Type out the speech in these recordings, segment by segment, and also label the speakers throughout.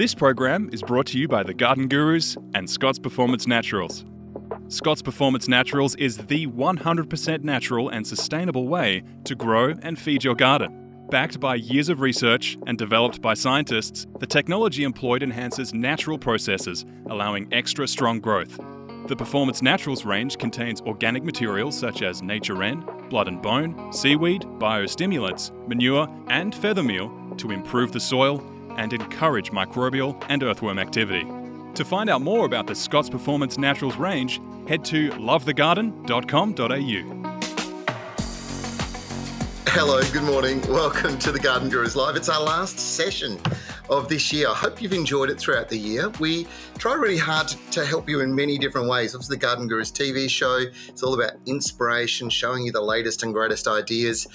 Speaker 1: This program is brought to you by the Garden Gurus and Scotts Performance Naturals. Scotts Performance Naturals is the 100% natural and sustainable way to grow and feed your garden. Backed by years of research and developed by scientists, the technology employed enhances natural processes, allowing extra strong growth. The Performance Naturals range contains organic materials such as nature N, blood and bone, seaweed, biostimulants, manure, and feather meal to improve the soil and encourage microbial and earthworm activity. To find out more about the Scotts Performance Naturals range, head to lovethegarden.com.au.
Speaker 2: Hello, good morning. Welcome to the Garden Gurus Live. It's our last session of this year. I hope you've enjoyed it throughout the year. We try really hard to, help you in many different ways. Obviously, the Garden Gurus TV show, it's all about inspiration, showing you the latest and greatest ideas.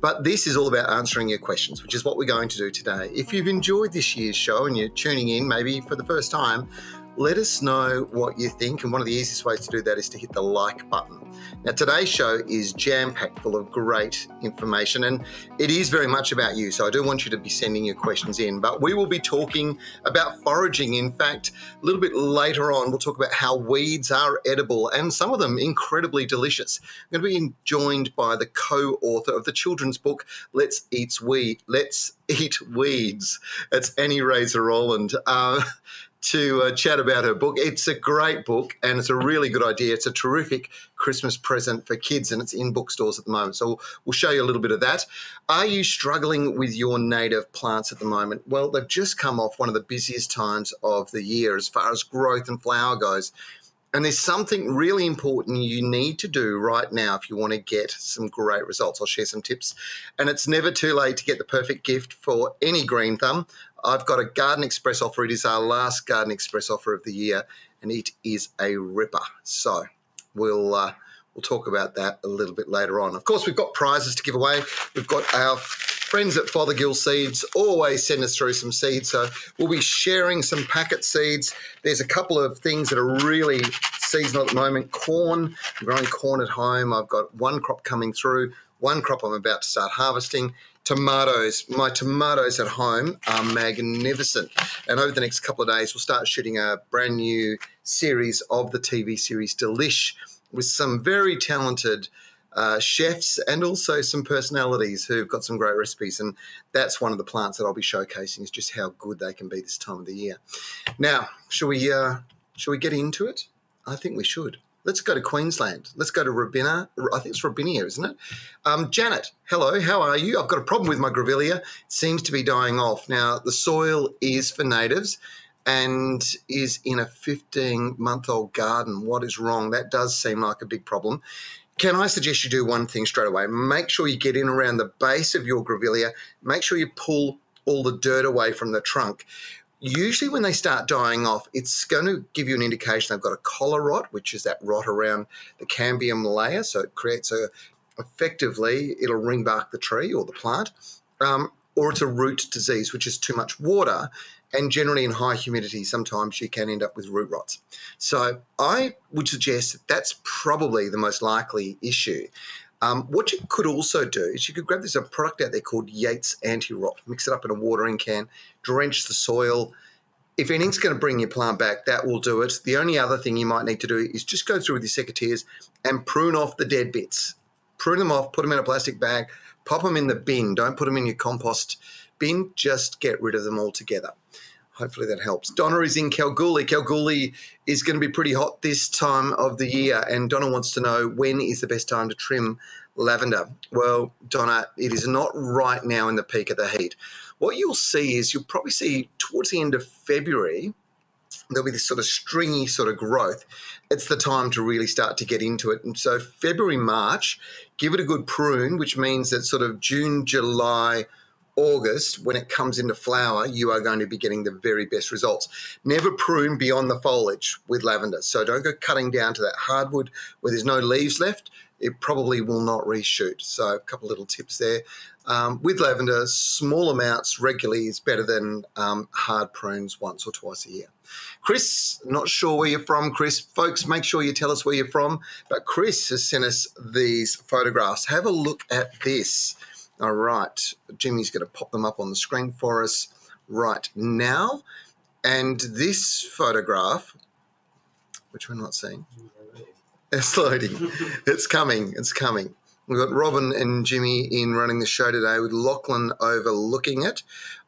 Speaker 2: But this is all about answering your questions, which is what we're going to do today. If you've enjoyed this year's show and you're tuning in maybe for the first time, let us know what you think. And one of the easiest ways to do that is to hit the like button. Now, today's show is jam packed full of great information, and it is very much about you. So, I do want you to be sending your questions in. But we will be talking about foraging. In fact, a little bit later on, we'll talk about how weeds are edible and some of them incredibly delicious. I'm going to be joined by the co author of the children's book, Let's Eat Weed. Let's Eat Weeds. It's Annie Raser-Rowland. Uh, to uh, chat about her book. It's a great book and it's a really good idea. It's a terrific Christmas present for kids and it's in bookstores at the moment. So we'll show you a little bit of that. Are you struggling with your native plants at the moment? Well, they've just come off one of the busiest times of the year as far as growth and flower goes. And there's something really important you need to do right now if you want to get some great results. I'll share some tips. And it's never too late to get the perfect gift for any green thumb. I've got a Garden Express offer. It is our last Garden Express offer of the year, and it is a ripper. So we'll uh, we'll talk about that a little bit later on. Of course, we've got prizes to give away. We've got our friends at Fothergill Seeds always send us through some seeds. So we'll be sharing some packet seeds. There's a couple of things that are really seasonal at the moment. Corn, I'm growing corn at home. I've got one crop coming through, one crop I'm about to start harvesting tomatoes. My tomatoes at home are magnificent. And over the next couple of days, we'll start shooting a brand new series of the TV series Delish with some very talented uh, chefs and also some personalities who've got some great recipes. And that's one of the plants that I'll be showcasing is just how good they can be this time of the year. Now, shall we, uh, shall we get into it? I think we should. Let's go to Queensland. Let's go to Robina. I think it's Robinia, isn't it? Um, Janet, hello. How are you? I've got a problem with my grevillea. It seems to be dying off. Now, the soil is for natives and is in a 15 month old garden. What is wrong? That does seem like a big problem. Can I suggest you do one thing straight away? Make sure you get in around the base of your grevillea. Make sure you pull all the dirt away from the trunk usually when they start dying off, it's going to give you an indication they've got a collar rot, which is that rot around the cambium layer. So it creates a, effectively, it'll ring bark the tree or the plant. Um, or it's a root disease, which is too much water. And generally, in high humidity, sometimes you can end up with root rots. So I would suggest that that's probably the most likely issue. Um, what you could also do is you could grab this a product out there called Yates Anti Rot, mix it up in a watering can, drench the soil. If anything's going to bring your plant back, that will do it. The only other thing you might need to do is just go through with your secateurs and prune off the dead bits. Prune them off, put them in a plastic bag, pop them in the bin. Don't put them in your compost bin, just get rid of them altogether hopefully that helps. Donna is in Kalgoorlie. Kalgoorlie is going to be pretty hot this time of the year, and Donna wants to know when is the best time to trim lavender. Well, Donna, it is not right now in the peak of the heat. What you'll see is you'll probably see towards the end of February, there'll be this sort of stringy sort of growth. It's the time to really start to get into it. And so, February, March, give it a good prune, which means that sort of June, July, August, when it comes into flower, you are going to be getting the very best results. Never prune beyond the foliage with lavender. So don't go cutting down to that hardwood where there's no leaves left. It probably will not reshoot. So a couple little tips there. Um, with lavender, small amounts regularly is better than um, hard prunes once or twice a year. Chris, not sure where you're from, Chris. Folks, make sure you tell us where you're from. But Chris has sent us these photographs. Have a look at this. All right, Jimmy's going to pop them up on the screen for us right now. And this photograph, which we're not seeing, it's loading. it's coming. It's coming. We've got Robin and Jimmy in running the show today with Lachlan overlooking it.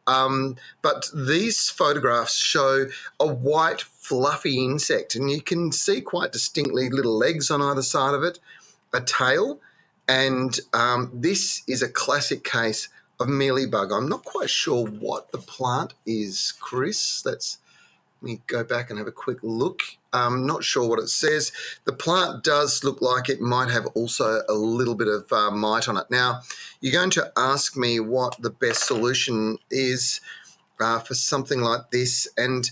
Speaker 2: Um, but these photographs show a white, fluffy insect, and you can see quite distinctly little legs on either side of it, a tail, and um, this is a classic case of mealybug. I'm not quite sure what the plant is, Chris. Let's let me go back and have a quick look. I'm not sure what it says. The plant does look like it might have also a little bit of uh, mite on it. Now, you're going to ask me what the best solution is uh, for something like this, and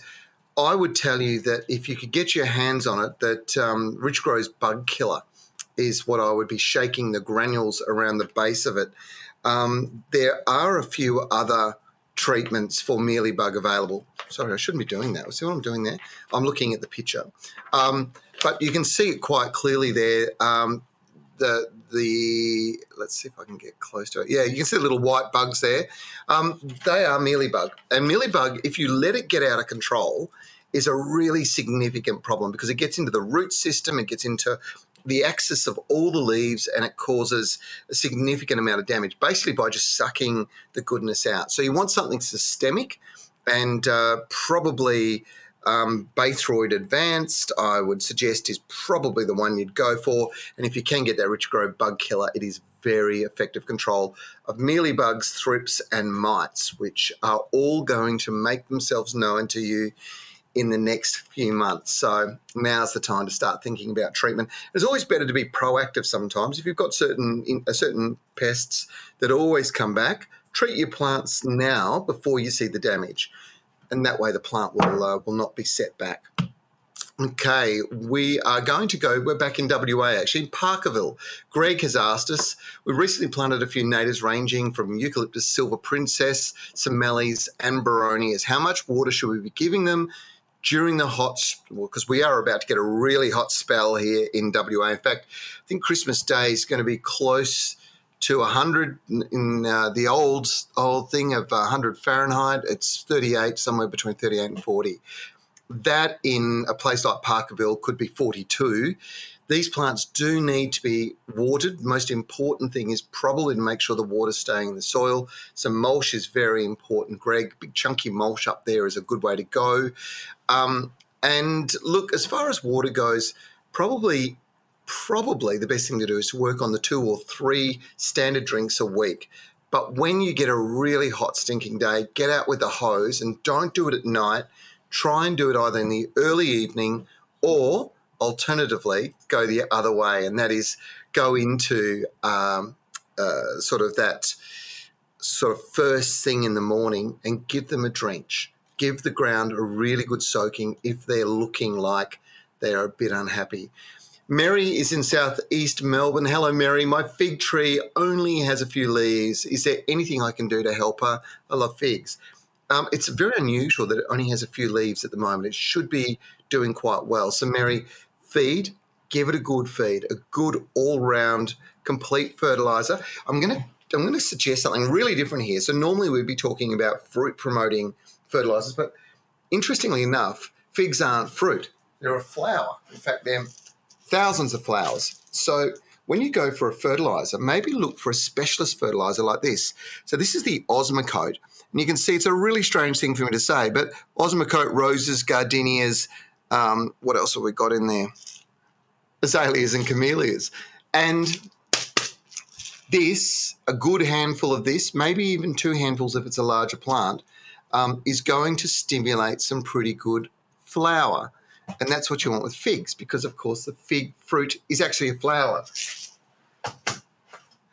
Speaker 2: I would tell you that if you could get your hands on it, that um, Richgro's Bug Killer is what I would be shaking the granules around the base of it. Um, there are a few other treatments for mealybug available. Sorry, I shouldn't be doing that. See what I'm doing there? I'm looking at the picture. Um, but you can see it quite clearly there. Um, the the let's see if I can get close to it. Yeah, you can see the little white bugs there. Um, they are mealybug, and mealybug, if you let it get out of control, is a really significant problem because it gets into the root system, it gets into the axis of all the leaves and it causes a significant amount of damage basically by just sucking the goodness out. So you want something systemic and uh, probably um, Advanced, I would suggest, is probably the one you'd go for. And if you can get that Richgro bug killer, it is very effective control of mealybugs, thrips, and mites, which are all going to make themselves known to you in the next few months. So now's the time to start thinking about treatment. It's always better to be proactive sometimes. If you've got certain uh, certain pests that always come back, treat your plants now before you see the damage. And that way the plant will uh, will not be set back. Okay, we are going to go. We're back in WA actually, in Parkerville. Greg has asked us. We recently planted a few natives ranging from eucalyptus silver princess, mallees, and boronias. How much water should we be giving them? During the hot, because we are about to get a really hot spell here in WA. In fact, I think Christmas Day is going to be close to 100 in uh, the old old thing of 100 Fahrenheit. It's 38, somewhere between 38 and 40. That in a place like Parkerville could be 42. These plants do need to be watered. The most important thing is probably to make sure the water's staying in the soil. So mulch is very important, Greg. Big chunky mulch up there is a good way to go. Um, and look, as far as water goes, probably probably the best thing to do is to work on the two or three standard drinks a week. But when you get a really hot, stinking day, get out with the hose and don't do it at night. Try and do it either in the early evening or alternatively go the other way, and that is go into um, uh, sort of that sort of first thing in the morning and give them a drench. Give the ground a really good soaking if they're looking like they're a bit unhappy. Mary is in southeast Melbourne. Hello, Mary. My fig tree only has a few leaves. Is there anything I can do to help her? I love figs. Um, it's very unusual that it only has a few leaves at the moment. It should be doing quite well. So, Mary, feed, give it a good feed, a good all round, complete fertilizer. I'm going to I'm going to suggest something really different here. So normally we'd be talking about fruit promoting fertilizers, but interestingly enough, figs aren't fruit. They're a flower. In fact, they're thousands of flowers. So when you go for a fertilizer, maybe look for a specialist fertilizer like this. So this is the Osmocote. And you can see it's a really strange thing for me to say, but Osmocote roses, gardenias, um, what else have we got in there? Azaleas and camellias. And this, a good handful of this, maybe even two handfuls if it's a larger plant, um, is going to stimulate some pretty good flower. And that's what you want with figs, because of course the fig fruit is actually a flower.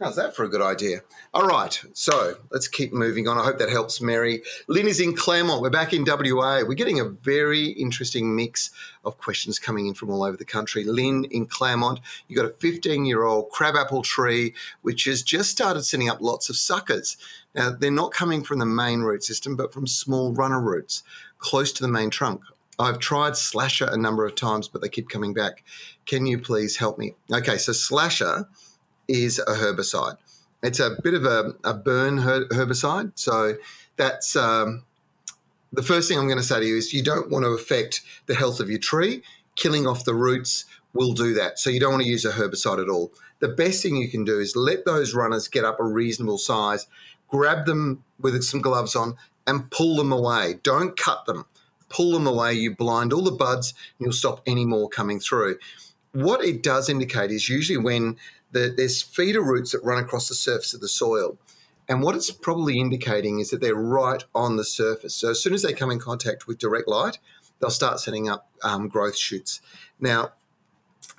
Speaker 2: How's that for a good idea? All right, so let's keep moving on. I hope that helps, Mary. Lynn is in Claremont. We're back in WA. We're getting a very interesting mix of questions coming in from all over the country. Lynn in Claremont, you've got a 15 year old crabapple tree which has just started sending up lots of suckers. Now, they're not coming from the main root system, but from small runner roots close to the main trunk. I've tried Slasher a number of times, but they keep coming back. Can you please help me? Okay, so Slasher is a herbicide. It's a bit of a, a burn herbicide. So that's um, the first thing I'm going to say to you is you don't want to affect the health of your tree. Killing off the roots will do that. So you don't want to use a herbicide at all. The best thing you can do is let those runners get up a reasonable size, grab them with some gloves on, and pull them away. Don't cut them. Pull them away. You blind all the buds, and you'll stop any more coming through. What it does indicate is usually when the, there's feeder roots that run across the surface of the soil. And what it's probably indicating is that they're right on the surface. So as soon as they come in contact with direct light, they'll start setting up um, growth shoots. Now,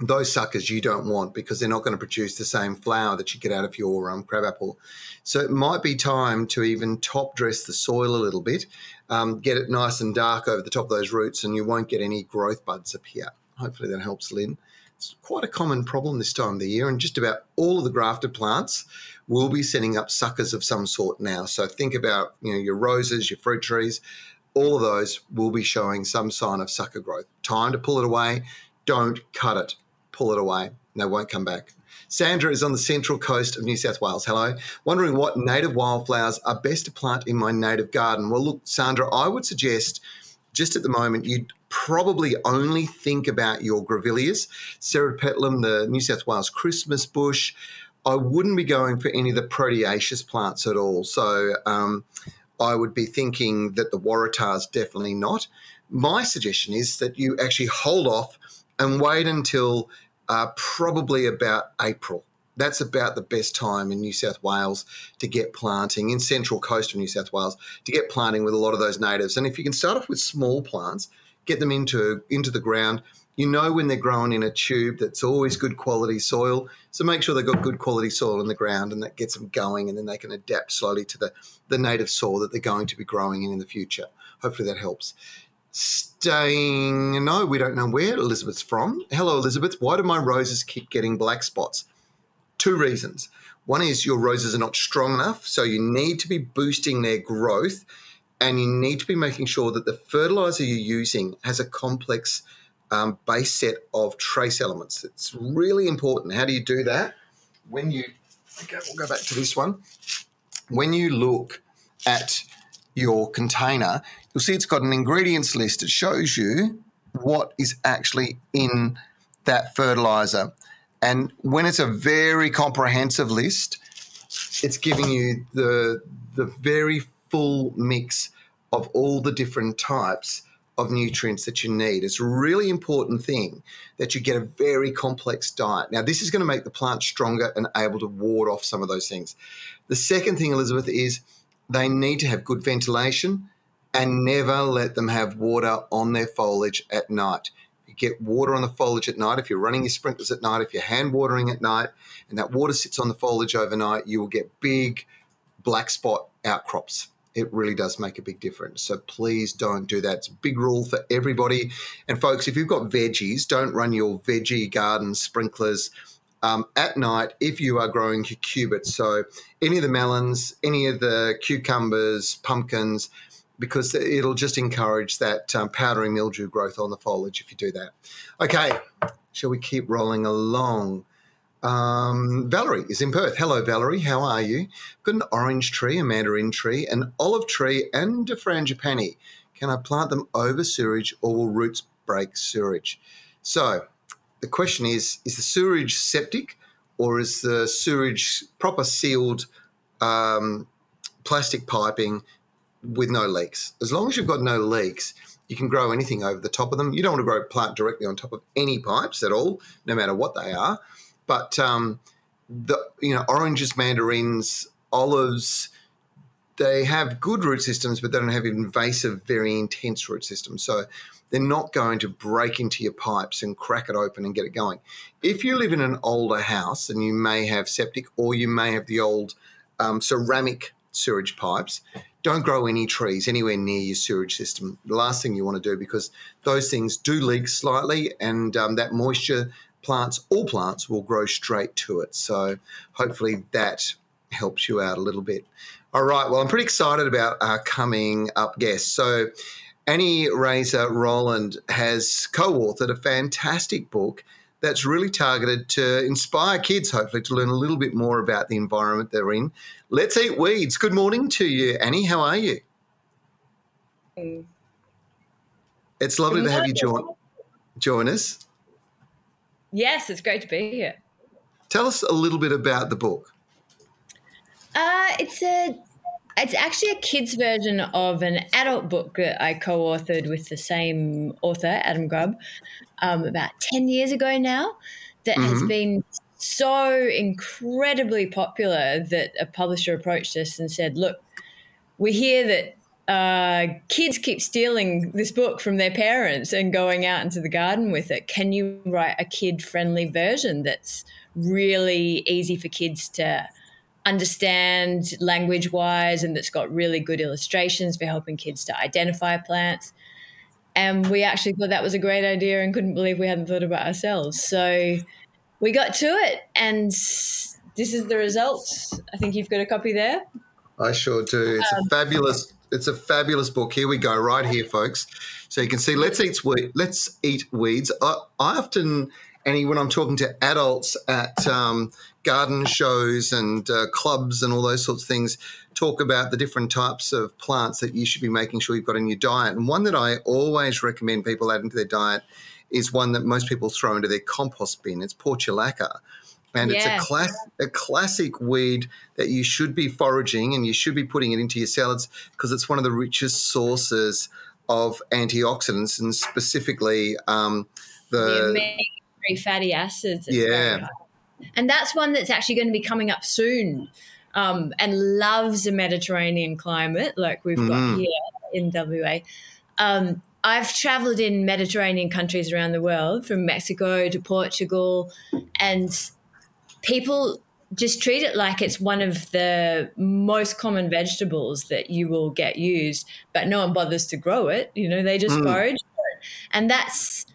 Speaker 2: those suckers you don't want because they're not going to produce the same flower that you get out of your um, crabapple. So it might be time to even top dress the soil a little bit, um, get it nice and dark over the top of those roots, and you won't get any growth buds appear. Hopefully that helps, Lynn. It's quite a common problem this time of the year, and just about all of the grafted plants will be setting up suckers of some sort now. So think about you know your roses, your fruit trees, all of those will be showing some sign of sucker growth. Time to pull it away. Don't cut it. Pull it away. They won't come back. Sandra is on the central coast of New South Wales. Hello. Wondering what native wildflowers are best to plant in my native garden. Well, look, Sandra, I would suggest just at the moment you'd probably only think about your grevilleas, Ceratopetalum, the New South Wales Christmas bush. I wouldn't be going for any of the proteaceous plants at all. So um, I would be thinking that the waratahs definitely not. My suggestion is that you actually hold off and wait until uh, probably about April. That's about the best time in New South Wales to get planting in central coast of New South Wales to get planting with a lot of those natives. And if you can start off with small plants, get them into into the ground. You know when they're growing in a tube that's always good quality soil. So make sure they've got good quality soil in the ground and that gets them going and then they can adapt slowly to the, the native soil that they're going to be growing in in the future. Hopefully that helps. Staying, no, we don't know where Elizabeth's from. Hello, Elizabeth. Why do my roses keep getting black spots? Two reasons. One is your roses are not strong enough, so you need to be boosting their growth and you need to be making sure that the fertilizer you're using has a complex um, base set of trace elements. It's really important. How do you do that? When you, okay, we'll go back to this one. When you look at your container, you'll see it's got an ingredients list. It shows you what is actually in that fertilizer. And when it's a very comprehensive list, it's giving you the the very full mix of all the different types of nutrients that you need. It's a really important thing that you get a very complex diet. Now, this is going to make the plant stronger and able to ward off some of those things. The second thing, Elizabeth, is they need to have good ventilation and never let them have water on their foliage at night. Get water on the foliage at night, if you're running your sprinklers at night, if you're hand watering at night, and that water sits on the foliage overnight, you will get big black spot outcrops it really does make a big difference. So please don't do that. It's a big rule for everybody. And folks, if you've got veggies, don't run your veggie garden sprinklers um, at night if you are growing cucurbits. So any of the melons, any of the cucumbers, pumpkins, because it'll just encourage that um, powdery mildew growth on the foliage if you do that. Okay, shall we keep rolling along? Um, Valerie is in Perth. Hello, Valerie. How are you? Got an orange tree, a mandarin tree, an olive tree, and a frangipani. Can I plant them over sewage or will roots break sewage? So the question is is the sewage septic or is the sewage proper sealed um, plastic piping with no leaks? As long as you've got no leaks, you can grow anything over the top of them. You don't want to grow plant directly on top of any pipes at all, no matter what they are. But um, the you know oranges, mandarins, olives, they have good root systems, but they don't have invasive, very intense root systems. So they're not going to break into your pipes and crack it open and get it going. If you live in an older house and you may have septic or you may have the old um, ceramic sewage pipes, don't grow any trees anywhere near your sewage system. The last thing you want to do because those things do leak slightly and um, that moisture plants, all plants will grow straight to it. So hopefully that helps you out a little bit. All right. Well, I'm pretty excited about our coming up guest. So Annie Raser-Rowland has co-authored a fantastic book that's really targeted to inspire kids, hopefully, to learn a little bit more about the environment they're in. Let's eat weeds. Good morning to you, Annie. How are you? It's lovely to have you join join us.
Speaker 3: Yes, it's great to be here.
Speaker 2: Tell us a little bit about the book.
Speaker 3: Uh, it's a it's actually a kids version of an adult book that I co-authored with the same author, Adam Grubb, um, about ten years ago now. That mm-hmm. has been so incredibly popular that a publisher approached us and said, "Look, we hear that uh, kids keep stealing this book from their parents and going out into the garden with it. Can you write a kid friendly version that's really easy for kids to understand language wise and that's got really good illustrations for helping kids to identify plants? And we actually thought that was a great idea and couldn't believe we hadn't thought about ourselves. So we got to it, and this is the result. I think you've got a copy there.
Speaker 2: I sure do. It's um, a fabulous it's a fabulous book. Here we go, right here, folks. So you can see. Let's eat let's eat weeds. I, I often, Annie, when I'm talking to adults at um, garden shows and uh, clubs and all those sorts of things, talk about the different types of plants that you should be making sure you've got in your diet. And one that I always recommend people add into their diet is one that most people throw into their compost bin. It's portulaca and it's a, class, a classic weed that you should be foraging and you should be putting it into your salads because it's one of the richest sources of antioxidants and specifically um, the,
Speaker 3: the fatty acids.
Speaker 2: Yeah.
Speaker 3: And that's one that's actually going to be coming up soon um, and loves a Mediterranean climate like we've mm. got mm-hmm. here in WA. Um, I've traveled in Mediterranean countries around the world, from Mexico to Portugal, and people just treat it like it's one of the most common vegetables that you will get used, but no one bothers to grow it. You know, they just mm. forage it. And that's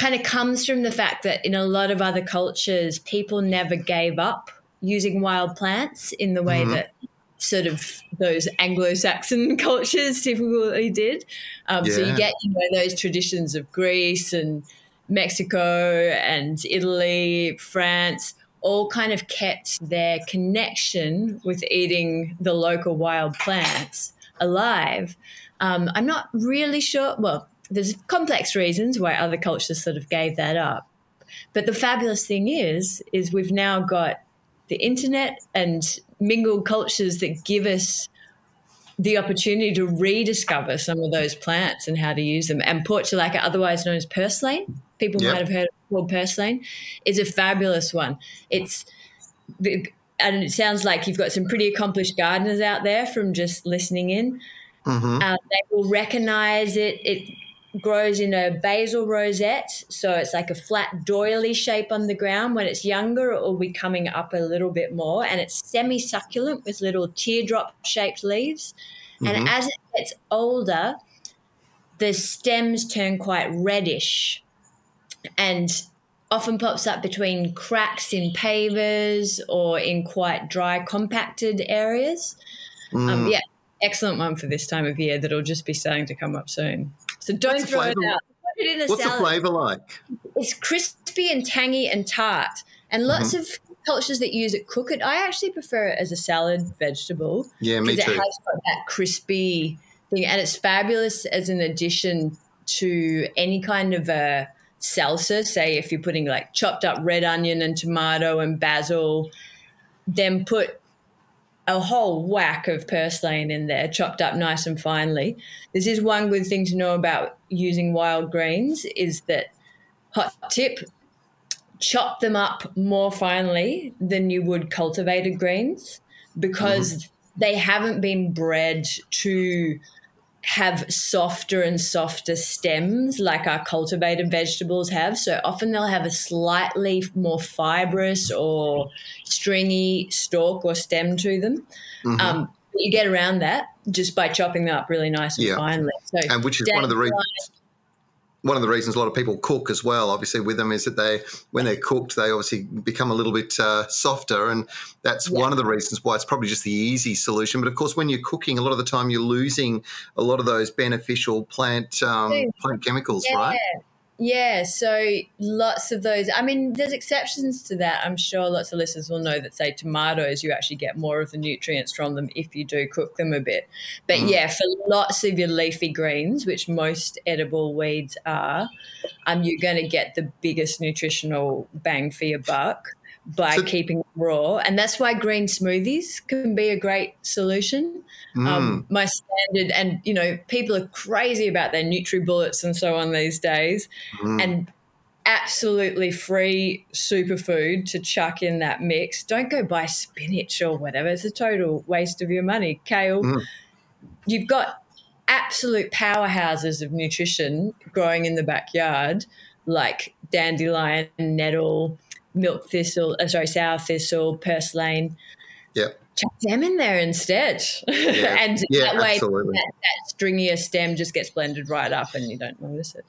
Speaker 3: kind of comes from the fact that in a lot of other cultures, people never gave up using wild plants in the way mm-hmm. that sort of those Anglo-Saxon cultures typically did. Um, yeah. So you get you know those traditions of Greece and Mexico and Italy, France all kind of kept their connection with eating the local wild plants alive. Um, I'm not really sure. Well, there's complex reasons why other cultures sort of gave that up. But the fabulous thing is, is we've now got the internet and mingled cultures that give us the opportunity to rediscover some of those plants and how to use them. And portulaca, otherwise known as purslane, people yep. might have heard of called purslane, is a fabulous one. It's and it sounds like you've got some pretty accomplished gardeners out there from just listening in. Mm-hmm. Uh, they will recognize it. It grows in a basal rosette, so it's like a flat doily shape on the ground. When it's younger, it will be coming up a little bit more, and it's semi-succulent with little teardrop-shaped leaves. Mm-hmm. And as it gets older, the stems turn quite reddish and often pops up between cracks in pavers or in quite dry, compacted areas. Um, mm. Um, yeah, excellent one for this time of year that'll just be starting to come up soon. So don't What's throw it out. Put it in
Speaker 2: the salad. What's salad. the flavour like?
Speaker 3: It's crispy and tangy and tart, and lots mm-hmm. of cultures that use it cook it. I actually prefer it as a salad vegetable.
Speaker 2: Yeah, me too. It has
Speaker 3: got that crispy thing, and it's fabulous as an addition to any kind of a salsa, say if you're putting like chopped up red onion and tomato and basil, then put a whole whack of purslane in there, chopped up nice and finely. This is one good thing to know about using wild greens is that hot tip, chop them up more finely than you would cultivated greens because mm-hmm. they haven't been bred to have softer and softer stems like our cultivated vegetables have. So often they'll have a slightly more fibrous or stringy stalk or stem to them. Mm-hmm. Um, you get around that just by chopping them up really nice and yeah. finely.
Speaker 2: So and which is one of the reasons one of the reasons a lot of people cook as well, obviously, with them is that they, when they're cooked, they obviously become a little bit uh, softer, and that's yeah. one of the reasons why it's probably just the easy solution. But of course, when you're cooking, a lot of the time you're losing a lot of those beneficial plant um, plant chemicals, yeah. right?
Speaker 3: Yeah, so lots of those. I mean, there's exceptions to that. I'm sure lots of listeners will know that, say, tomatoes, you actually get more of the nutrients from them if you do cook them a bit. But mm. yeah, for lots of your leafy greens, which most edible weeds are, um, you're going to get the biggest nutritional bang for your buck by so, keeping raw. And that's why green smoothies can be a great solution. Mm. Um, my standard, and you know, people are crazy about their Nutri Bullets and so on these days. Mm. And absolutely free superfood to chuck in that mix. Don't go buy spinach or whatever. It's a total waste of your money. Kale, mm. you've got absolute powerhouses of nutrition growing in the backyard, like dandelion, nettle, milk thistle, uh, sorry, sour thistle, purslane.
Speaker 2: Yep.
Speaker 3: Chuck them in there instead. Yeah. and yeah, that way, that, that stringier stem just gets blended right up and you don't notice it.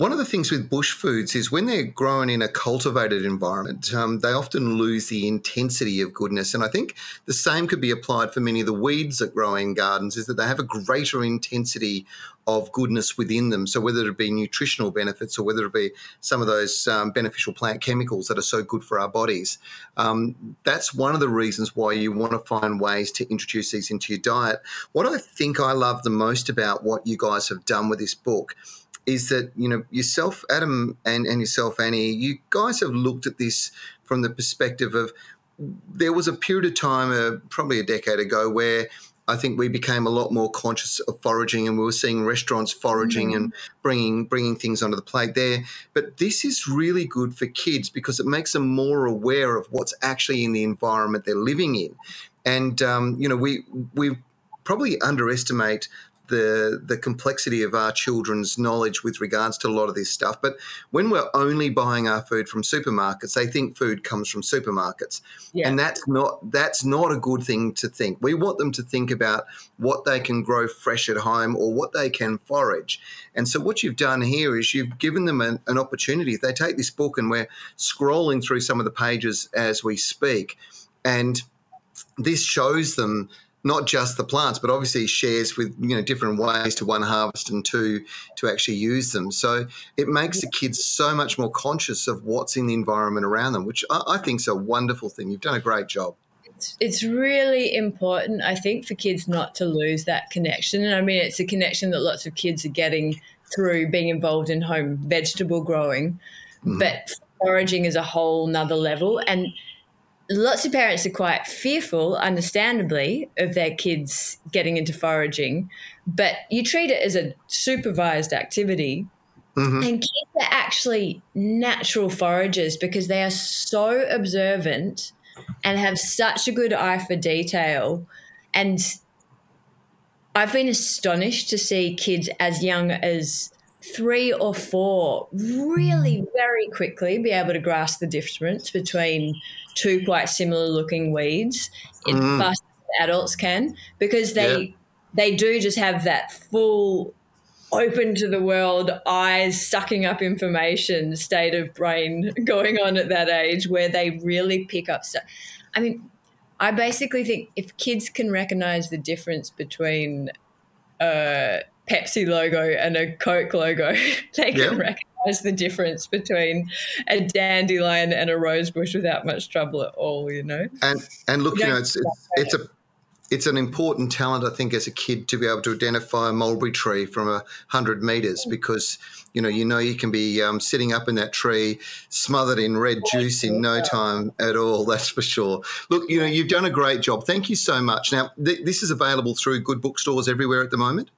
Speaker 2: One of the things with bush foods is when they're grown in a cultivated environment, um, they often lose the intensity of goodness. And I think the same could be applied for many of the weeds that grow in gardens, is that they have a greater intensity of goodness within them. So whether it be nutritional benefits or whether it be some of those um, beneficial plant chemicals that are so good for our bodies, um, that's one of the reasons why you want to find ways to introduce these into your diet. What I think I love the most about what you guys have done with this book is that you know yourself, Adam, and, and yourself, Annie, you guys have looked at this from the perspective of there was a period of time, uh, probably a decade ago, where I think we became a lot more conscious of foraging, and we were seeing restaurants foraging mm. and bringing bringing things onto the plate there. But this is really good for kids because it makes them more aware of what's actually in the environment they're living in, and um, you know we we probably underestimate the the complexity of our children's knowledge with regards to a lot of this stuff. But when we're only buying our food from supermarkets, they think food comes from supermarkets, yeah. and that's not that's not a good thing to think. We want them to think about what they can grow fresh at home or what they can forage. And so what you've done here is you've given them an, an opportunity. If they take this book and we're scrolling through some of the pages as we speak, and this shows them not just the plants, but obviously shares with you know different ways to one harvest and two to actually use them. So it makes the kids so much more conscious of what's in the environment around them, which I, I think is a wonderful thing. You've done a great job.
Speaker 3: It's, it's really important, I think, for kids not to lose that connection. And I mean, it's a connection that lots of kids are getting through being involved in home vegetable growing, mm-hmm. but foraging is a whole nother level. And lots of parents are quite fearful, understandably, of their kids getting into foraging, but you treat it as a supervised activity. Mm-hmm. And kids are actually natural foragers because they are so observant and have such a good eye for detail. And I've been astonished to see kids as young as three or four really very quickly be able to grasp the difference between two quite similar looking weeds in mm. than adults can because they yeah. they do just have that full open to the world eyes sucking up information state of brain going on at that age where they really pick up stuff i mean i basically think if kids can recognize the difference between a pepsi logo and a coke logo they can recognize recognize the difference between a dandelion and a rose bush without much trouble at all, you know.
Speaker 2: And and look, you, you know, it's it's, it's a it's an important talent, I think, as a kid to be able to identify a mulberry tree from a hundred meters because you know you know you can be um, sitting up in that tree, smothered in red juice in no time at all. That's for sure. Look, you know you've done a great job. Thank you so much. Now th- this is available through good bookstores everywhere at the moment.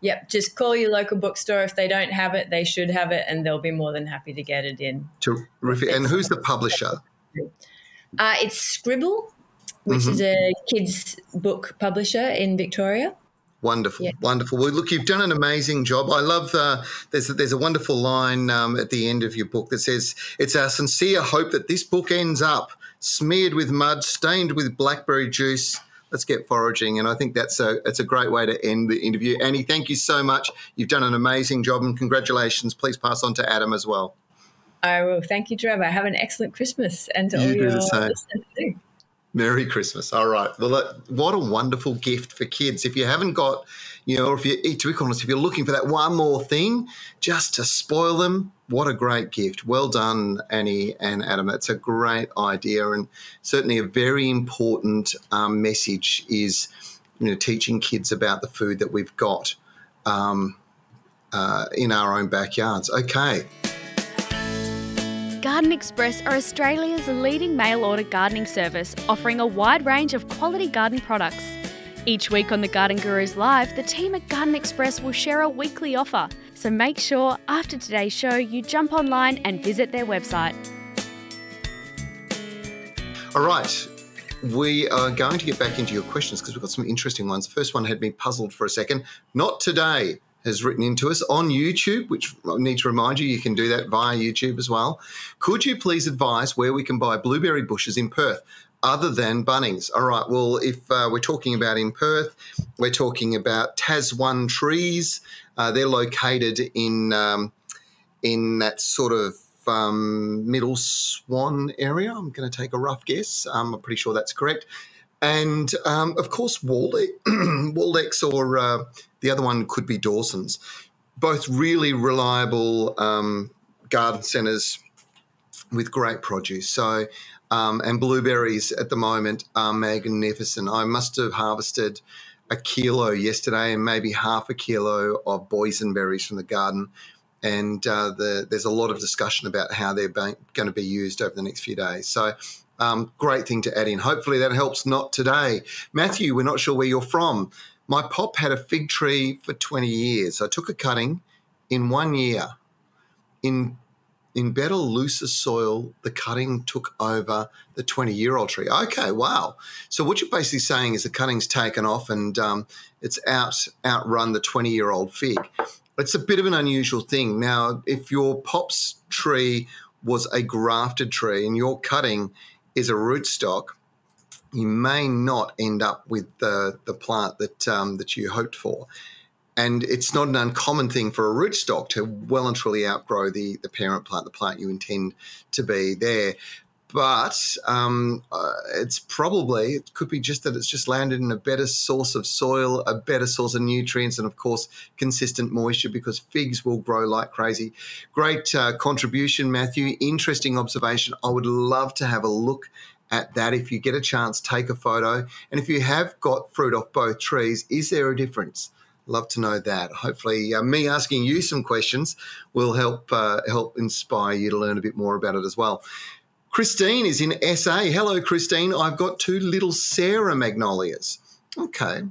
Speaker 3: Yep, just call your local bookstore. If they don't have it, they should have it, and they'll be more than happy to get it in.
Speaker 2: Terrific. And who's the publisher?
Speaker 3: Uh, it's Scribble, which mm-hmm. is a kids book publisher in Victoria.
Speaker 2: Wonderful, yeah. wonderful. Well, look, you've done an amazing job. I love the there's there's a wonderful line um, at the end of your book that says, "It's our sincere hope that this book ends up smeared with mud, stained with blackberry juice." Let's get foraging, and I think that's a it's a great way to end the interview. Annie, thank you so much. You've done an amazing job, and congratulations. Please pass on to Adam as well.
Speaker 3: I will. Thank you, Trevor. Have an excellent Christmas, and to you all your listeners too.
Speaker 2: Merry Christmas. All right. Well, what a wonderful gift for kids. If you haven't got, you know, or if you, eat to be honest, if you're looking for that one more thing just to spoil them, what a great gift. Well done, Annie and Adam. It's a great idea and certainly a very important um, message is, you know, teaching kids about the food that we've got um, uh, in our own backyards. Okay.
Speaker 4: Garden Express are Australia's leading mail order gardening service, offering a wide range of quality garden products. Each week on the Garden Gurus Live, the team at Garden Express will share a weekly offer. So make sure after today's show you jump online and visit their website.
Speaker 2: All right, we are going to get back into your questions because we've got some interesting ones. The first one had me puzzled for a second. Not today has written into us on YouTube, which I need to remind you, you can do that via YouTube as well. Could you please advise where we can buy blueberry bushes in Perth? Other than Bunnings. All right. Well, if uh, we're talking about in Perth, we're talking about Tass1 trees. Uh, they're located in um, in that sort of um, middle Swan area. I'm going to take a rough guess. Um, I'm pretty sure that's correct. And um, of course, Waldeck, Waldecks or uh, the other one could be Dawson's. Both really reliable um, garden centres with great produce. So, um, and blueberries at the moment are magnificent. I must have harvested a kilo yesterday and maybe half a kilo of boysenberries from the garden. And uh, the, there's a lot of discussion about how they're going to be used over the next few days. So, um, great thing to add in. Hopefully that helps. Not today. Matthew, we're not sure where you're from. My pop had a fig tree for 20 years. I took a cutting in one year. In in better, looser soil, the cutting took over the 20 year old tree. Okay, wow. So, what you're basically saying is the cutting's taken off and um, it's out outrun the 20 year old fig. It's a bit of an unusual thing. Now, if your pop's tree was a grafted tree and your cutting is a rootstock, you may not end up with the, the plant that um, that you hoped for. And it's not an uncommon thing for a rootstock to well and truly outgrow the, the parent plant, the plant you intend to be there. But um, uh, it's probably, it could be just that it's just landed in a better source of soil, a better source of nutrients, and of course, consistent moisture because figs will grow like crazy. Great uh, contribution, Matthew. Interesting observation. I would love to have a look at that. If you get a chance, take a photo. And if you have got fruit off both trees, is there a difference? Love to know that. Hopefully, uh, me asking you some questions will help uh, help inspire you to learn a bit more about it as well. Christine is in SA. Hello, Christine. I've got two little Sarah magnolias. Okay.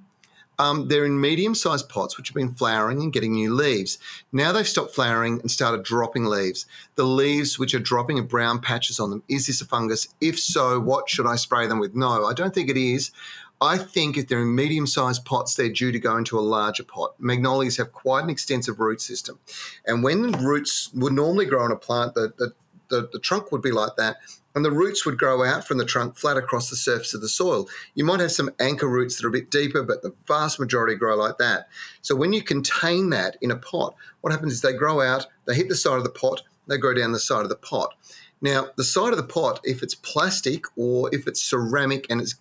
Speaker 2: Um, they're in medium sized pots, which have been flowering and getting new leaves. Now they've stopped flowering and started dropping leaves. The leaves, which are dropping, are brown patches on them. Is this a fungus? If so, what should I spray them with? No, I don't think it is. I think if they're in medium sized pots, they're due to go into a larger pot. Magnolias have quite an extensive root system. And when roots would normally grow on a plant, the, the, the, the trunk would be like that and the roots would grow out from the trunk flat across the surface of the soil. You might have some anchor roots that are a bit deeper, but the vast majority grow like that. So when you contain that in a pot, what happens is they grow out, they hit the side of the pot, they grow down the side of the pot. Now, the side of the pot, if it's plastic or if it's ceramic and it's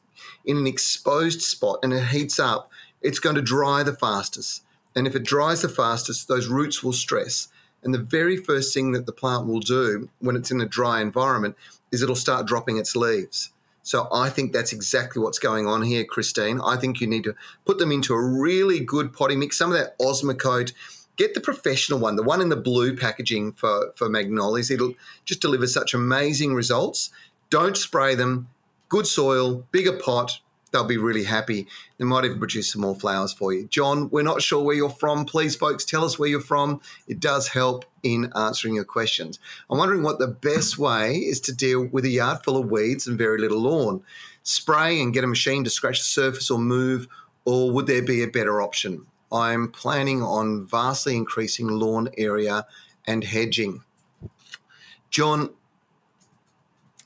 Speaker 2: in an exposed spot and it heats up, it's going to dry the fastest. And if it dries the fastest, those roots will stress. And the very first thing that the plant will do when it's in a dry environment is it'll start dropping its leaves. So I think that's exactly what's going on here, Christine. I think you need to put them into a really good potting mix. Some of that Osmocote, get the professional one, the one in the blue packaging for, for magnolias. It'll just deliver such amazing results. Don't spray them. Good soil, bigger pot. They'll be really happy. They might even produce some more flowers for you. John, we're not sure where you're from. Please, folks, tell us where you're from. It does help in answering your questions. I'm wondering what the best way is to deal with a yard full of weeds and very little lawn. Spray and get a machine to scratch the surface or move, or would there be a better option? I'm planning on vastly increasing lawn area and hedging. John,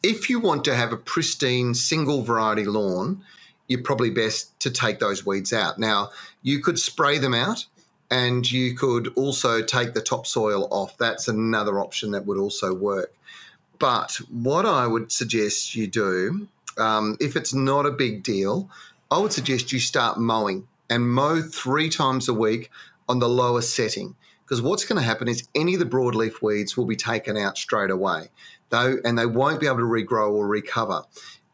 Speaker 2: if you want to have a pristine single variety lawn, you're probably best to take those weeds out. Now, you could spray them out and you could also take the topsoil off. That's another option that would also work. But what I would suggest you do, um, if it's not a big deal, I would suggest you start mowing and mow three times a week on the lowest setting. Because what's going to happen is any of the broadleaf weeds will be taken out straight away, though, and they won't be able to regrow or recover.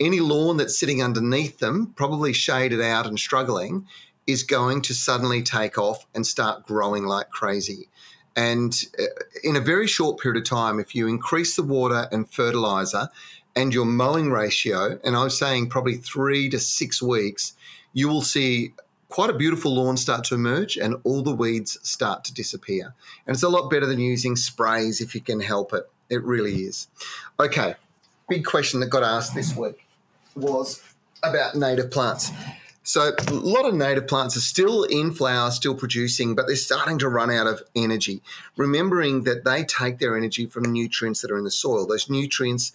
Speaker 2: Any lawn that's sitting underneath them, probably shaded out and struggling, is going to suddenly take off and start growing like crazy. And uh, in a very short period of time, if you increase the water and fertilizer and your mowing ratio, and I'm saying probably three to six weeks, you will see quite a beautiful lawn start to emerge and all the weeds start to disappear. And it's a lot better than using sprays if you can help it. It really is. Okay, big question that got asked this week was about native plants. So a lot of native plants are still in flower, still producing, but they're starting to run out of energy. Remembering that they take their energy from nutrients that are in the soil. Those nutrients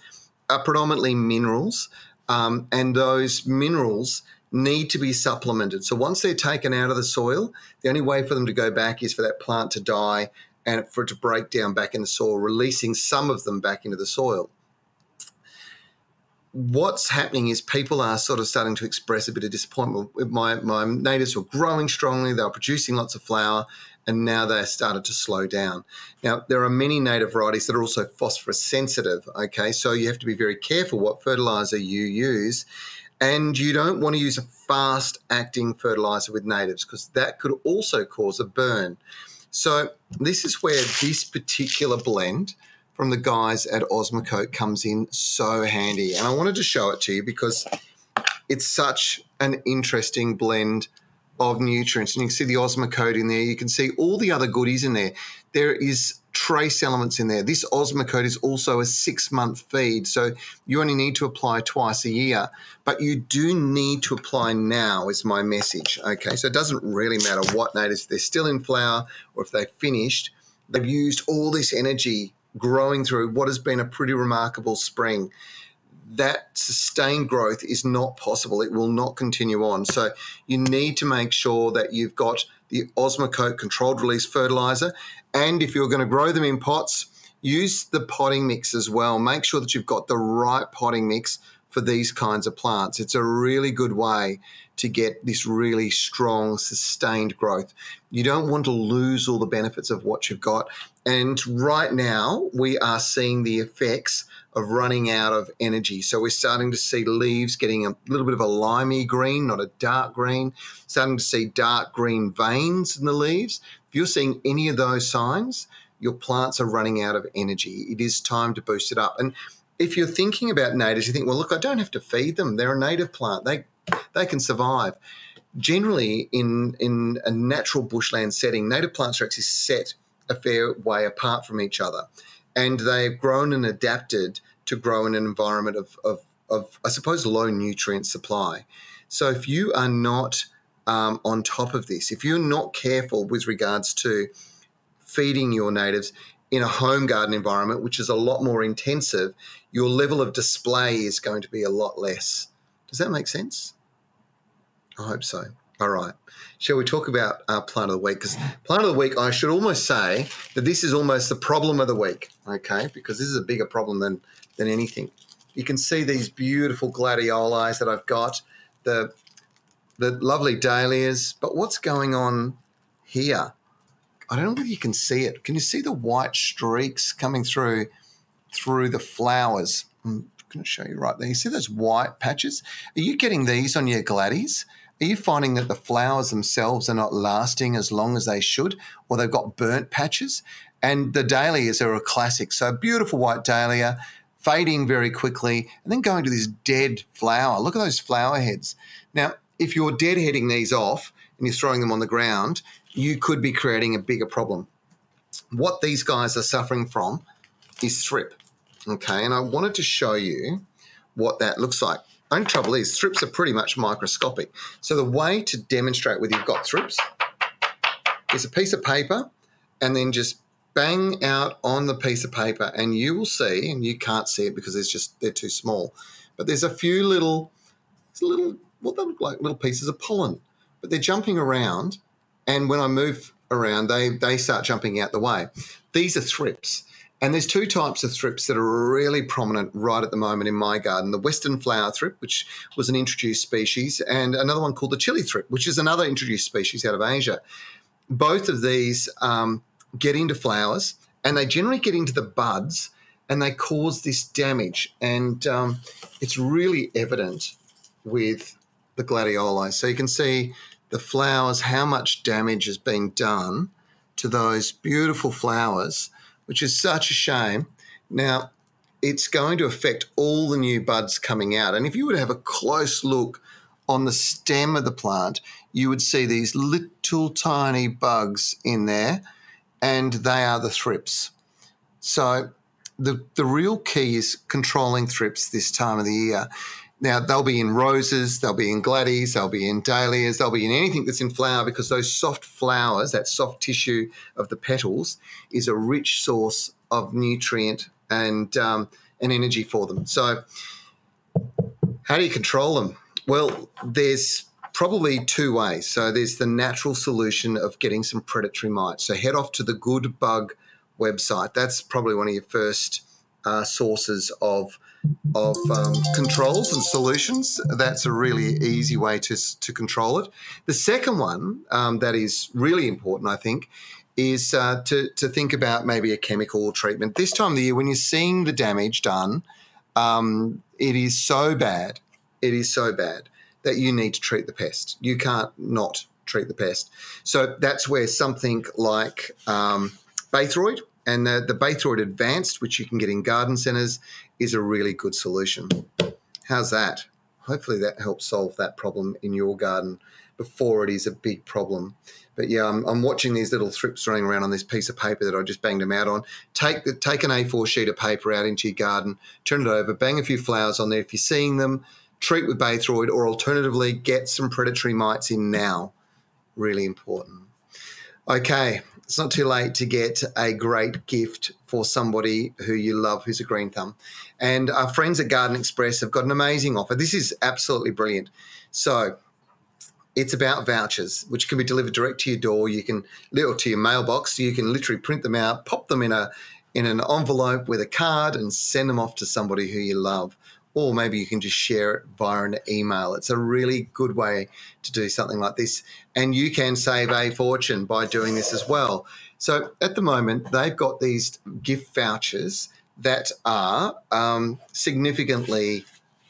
Speaker 2: are predominantly minerals, um, and those minerals need to be supplemented. So once they're taken out of the soil, the only way for them to go back is for that plant to die and for it to break down back in the soil, releasing some of them back into the soil. What's happening is people are sort of starting to express a bit of disappointment. My, my natives were growing strongly, they were producing lots of flower, and now they started to slow down. Now, there are many native varieties that are also phosphorus sensitive, okay? So you have to be very careful what fertilizer you use and you don't want to use a fast acting fertilizer with natives because that could also cause a burn. So, this is where this particular blend from the guys at Osmocote comes in so handy. And I wanted to show it to you because it's such an interesting blend of nutrients. And you can see the Osmocote in there. You can see all the other goodies in there. There is trace elements in there. This Osmocote is also a six month feed, so you only need to apply twice a year, but you do need to apply now, is my message. Okay, so it doesn't really matter what natives, they're still in flower or if they've finished, they've used all this energy growing through what has been a pretty remarkable spring. That sustained growth is not possible. It will not continue on. So you need to make sure that you've got the Osmocote controlled release fertilizer. And if you're going to grow them in pots, use the potting mix as well. Make sure that you've got the right potting mix for these kinds of plants. It's a really good way to get this really strong, sustained growth. You don't want to lose all the benefits of what you've got. And right now, we are seeing the effects of running out of energy. So we're starting to see leaves getting a little bit of a limey green, not a dark green, starting to see dark green veins in the leaves. If you're seeing any of those signs, your plants are running out of energy. It is time to boost it up. And if you're thinking about natives, you think, well, look, I don't have to feed them. They're a native plant. They they can survive. Generally, in in a natural bushland setting, native plants are actually set a fair way apart from each other and they've grown and adapted to grow in an environment of, of, of I suppose, low nutrient supply. So if you are not um, on top of this, if you're not careful with regards to feeding your natives in a home garden environment, which is a lot more intensive, your level of display is going to be a lot less. Does that make sense? I hope so. All right. Shall we talk about our plant of the week? Because plant of the week, I should almost say that this is almost the problem of the week, okay? Because this is a bigger problem than than anything. You can see these beautiful gladioli that I've got, the the lovely dahlias, but what's going on here? I don't know whether you can see it. Can you see the white streaks coming through through the flowers? I'm going to show you right there. You see those white patches? Are you getting these on your gladdies? Are you finding that the flowers themselves are not lasting as long as they should, or they've got burnt patches? And the dahlias are a classic. So, beautiful white dahlia, fading very quickly, and then going to this dead flower. Look at those flower heads. Now, if you're deadheading these off and you're throwing them on the ground, you could be creating a bigger problem. What these guys are suffering from is thrip. Okay, and I wanted to show you what that looks like. Only trouble is thrips are pretty much microscopic. So the way to demonstrate whether you've got thrips is a piece of paper and then just bang out on the piece of paper and you will see, and you can't see it because it's just they're too small, but there's a few little, little what they look like little pieces of pollen, but they're jumping around, and when I move around, they they start jumping out the way. These are thrips. And there's two types of thrips that are really prominent right at the moment in my garden the Western flower thrip, which was an introduced species, and another one called the chili thrip, which is another introduced species out of Asia. Both of these um, get into flowers and they generally get into the buds and they cause this damage. And um, it's really evident with the gladioli. So you can see the flowers, how much damage has been done to those beautiful flowers, which is such a shame. Now, it's going to affect all the new buds coming out. And if you were to have a close look on the stem of the plant, you would see these little tiny bugs in there and they are the thrips. So the the real key is controlling thrips this time of the year. Now they'll be in roses, they'll be in gladdies, they'll be in dahlias, they'll be in anything that's in flower because those soft flowers, that soft tissue of the petals, is a rich source of nutrient and um, and energy for them. So, how do you control them? Well, there's probably two ways. So there's the natural solution of getting some predatory mites. So head off to the Good Bug website. That's probably one of your first uh, sources of of um, controls and solutions. That's a really easy way to to control it. The second one um, that is really important, I think, is uh, to to think about maybe a chemical treatment. This time of the year, when you're seeing the damage done, um, it is so bad. It is so bad that you need to treat the pest. You can't not treat the pest. So that's where something like um, Baythroid and the, the Baythroid Advanced, which you can get in garden centres, is a really good solution. How's that? Hopefully that helps solve that problem in your garden before it is a big problem. But yeah, I'm, I'm, watching these little thrips running around on this piece of paper that I just banged them out on. Take the, take an A4 sheet of paper out into your garden, turn it over, bang a few flowers on there. If you're seeing them, treat with Baythroid, or alternatively, get some predatory mites in now. Really important. Okay, it's not too late to get a great gift for somebody who you love who's a green thumb. And our friends at Garden Express have got an amazing offer. This is absolutely brilliant. So, it's about vouchers, which can be delivered direct to your door. You can, or to your mailbox. You can literally print them out, pop them in a in an envelope with a card, and send them off to somebody who you love or maybe you can just share it via an email. It's a really good way to do something like this. And you can save a fortune by doing this as well. So at the moment, they've got these gift vouchers that are um, significantly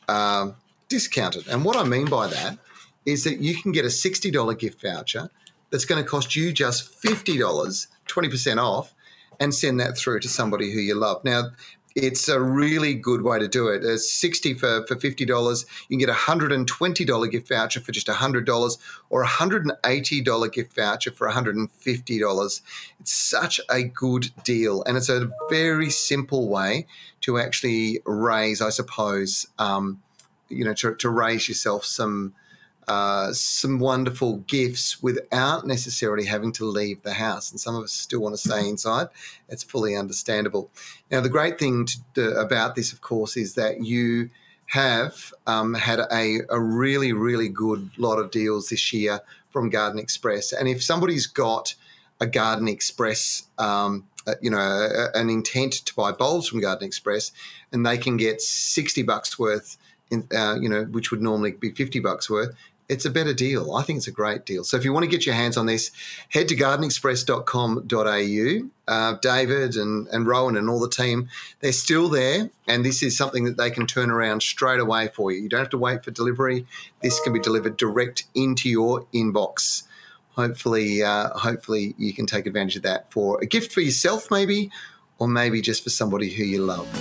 Speaker 2: um, discounted. And what I mean by that is that you can get a $60 gift voucher that's going to cost you just $50, 20% off, and send that through to somebody who you love. Now, it's a really good way to do it. It's 60 for, for $50. You can get a $120 gift voucher for just $100 or a $180 gift voucher for $150. It's such a good deal. And it's a very simple way to actually raise, I suppose, um, you know, to, to raise yourself some – uh, some wonderful gifts without necessarily having to leave the house. And some of us still want to stay inside. It's fully understandable. Now, the great thing to, about this, of course, is that you have um, had a, a really, really good lot of deals this year from Garden Express. And if somebody's got a Garden Express, um, uh, you know, an intent to buy bulbs from Garden Express, and they can get sixty bucks worth, in, uh, you know, which would normally be fifty bucks worth, it's a better deal. I think it's a great deal. So if you want to get your hands on this, head to gardenexpress.com.au. Uh, David and, and Rowan and all the team, they're still there. And this is something that they can turn around straight away for you. You don't have to wait for delivery. This can be delivered direct into your inbox. Hopefully, uh, hopefully you can take advantage of that for a gift for yourself, maybe, or maybe just for somebody who you love.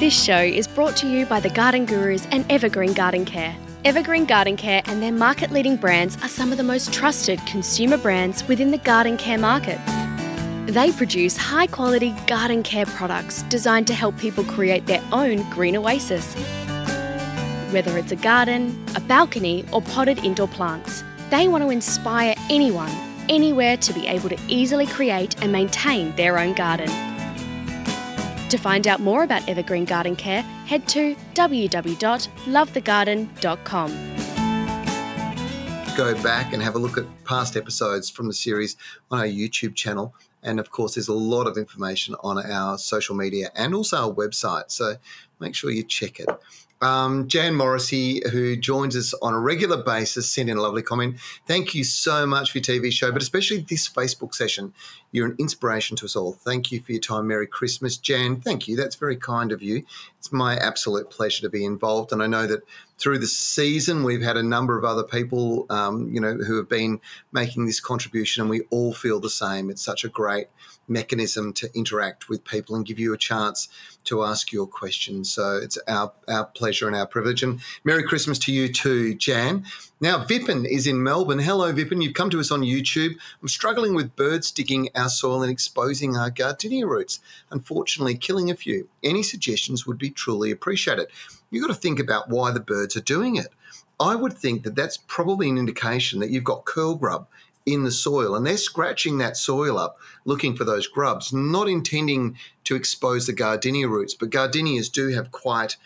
Speaker 4: This show is brought to you by the Garden Gurus and Evergreen Garden Care. Evergreen Garden Care and their market leading brands are some of the most trusted consumer brands within the garden care market. They produce high quality garden care products designed to help people create their own green oasis. Whether it's a garden, a balcony, or potted indoor plants, they want to inspire anyone, anywhere to be able to easily create and maintain their own garden. To find out more about Evergreen Garden Care, head to www.lovethegarden.com.
Speaker 2: Go back and have a look at past episodes from the series on our YouTube channel. And of course, there's a lot of information on our social media and also our website. So make sure you check it. Um, Jan Morrissey, who joins us on a regular basis, sent in a lovely comment. Thank you so much for your TV show, but especially this Facebook session. You're an inspiration to us all. Thank you for your time. Merry Christmas, Jan. Thank you. That's very kind of you. It's my absolute pleasure to be involved. And I know that through the season, we've had a number of other people, um, you know, who have been making this contribution, and we all feel the same. It's such a great mechanism to interact with people and give you a chance to ask your questions. So it's our, our pleasure and our privilege. And Merry Christmas to you too, Jan. Now, Vipin is in Melbourne. Hello, Vipin. You've come to us on YouTube. I'm struggling with birds digging our soil and exposing our gardenia roots, unfortunately, killing a few. Any suggestions would be truly appreciated. You've got to think about why the birds are doing it. I would think that that's probably an indication that you've got curl grub in the soil and they're scratching that soil up looking for those grubs, not intending to expose the gardenia roots. But gardenias do have quite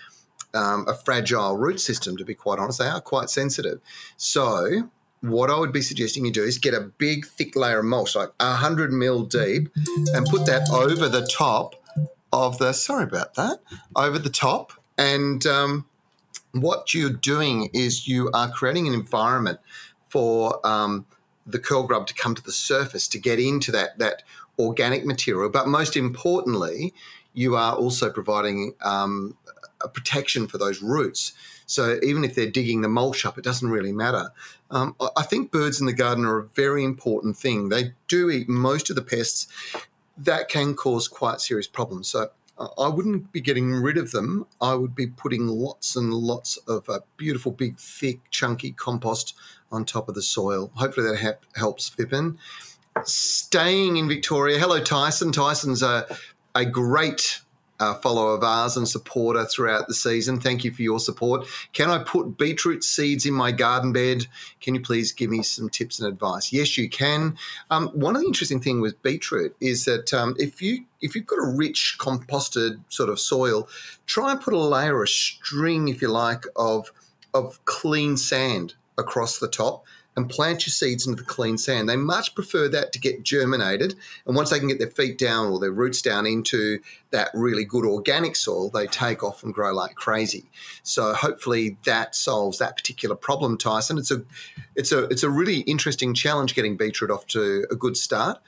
Speaker 2: um, a fragile root system, to be quite honest. They are quite sensitive. So, what I would be suggesting you do is get a big, thick layer of mulch, like 100 mil deep, and put that over the top of the, sorry about that, over the top. And um, what you're doing is you are creating an environment for um, the curl grub to come to the surface to get into that that organic material. But most importantly, you are also providing um, a protection for those roots. So even if they're digging the mulch up, it doesn't really matter. Um, I think birds in the garden are a very important thing. They do eat most of the pests that can cause quite serious problems. So I wouldn't be getting rid of them. I would be putting lots and lots of uh, beautiful, big, thick, chunky compost on top of the soil. Hopefully that ha- helps Vipin. Staying in Victoria. Hello, Tyson. Tyson's a, a great uh, follower of ours and supporter throughout the season. Thank you for your support. Can I put beetroot seeds in my garden bed? Can you please give me some tips and advice? Yes, you can. Um, one of the interesting things with beetroot is that um, if you if you've got a rich composted sort of soil, try and put a layer, a string, if you like, of of clean sand across the top and plant your seeds into the clean sand. They much prefer that to get germinated. And once they can get their feet down or their roots down into that really good organic soil, they take off and grow like crazy. So hopefully that solves that particular problem, Tyson. It's a it's a it's a really interesting challenge getting beetroot off to a good start.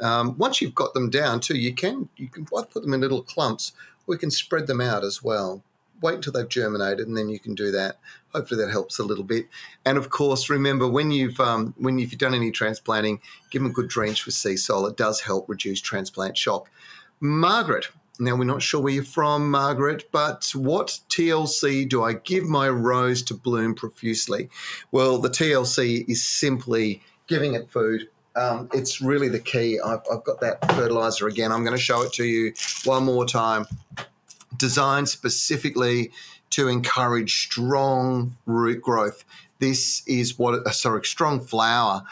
Speaker 2: Um, once you've got them down too, you can you can put them in little clumps. We can spread them out as well wait until they've germinated and then you can do that. Hopefully that helps a little bit. And of course, remember when you've um, when you've done any transplanting, give them a good drench with Seasol. It does help reduce transplant shock. Margaret, now we're not sure where you're from, Margaret, but what TLC do I give my rose to bloom profusely? Well, the TLC is simply giving it food. Um, it's really the key. I've, I've got that fertilizer again. I'm going to show it to you one more time designed specifically to encourage strong root growth. This is what, uh, sorry, strong flower,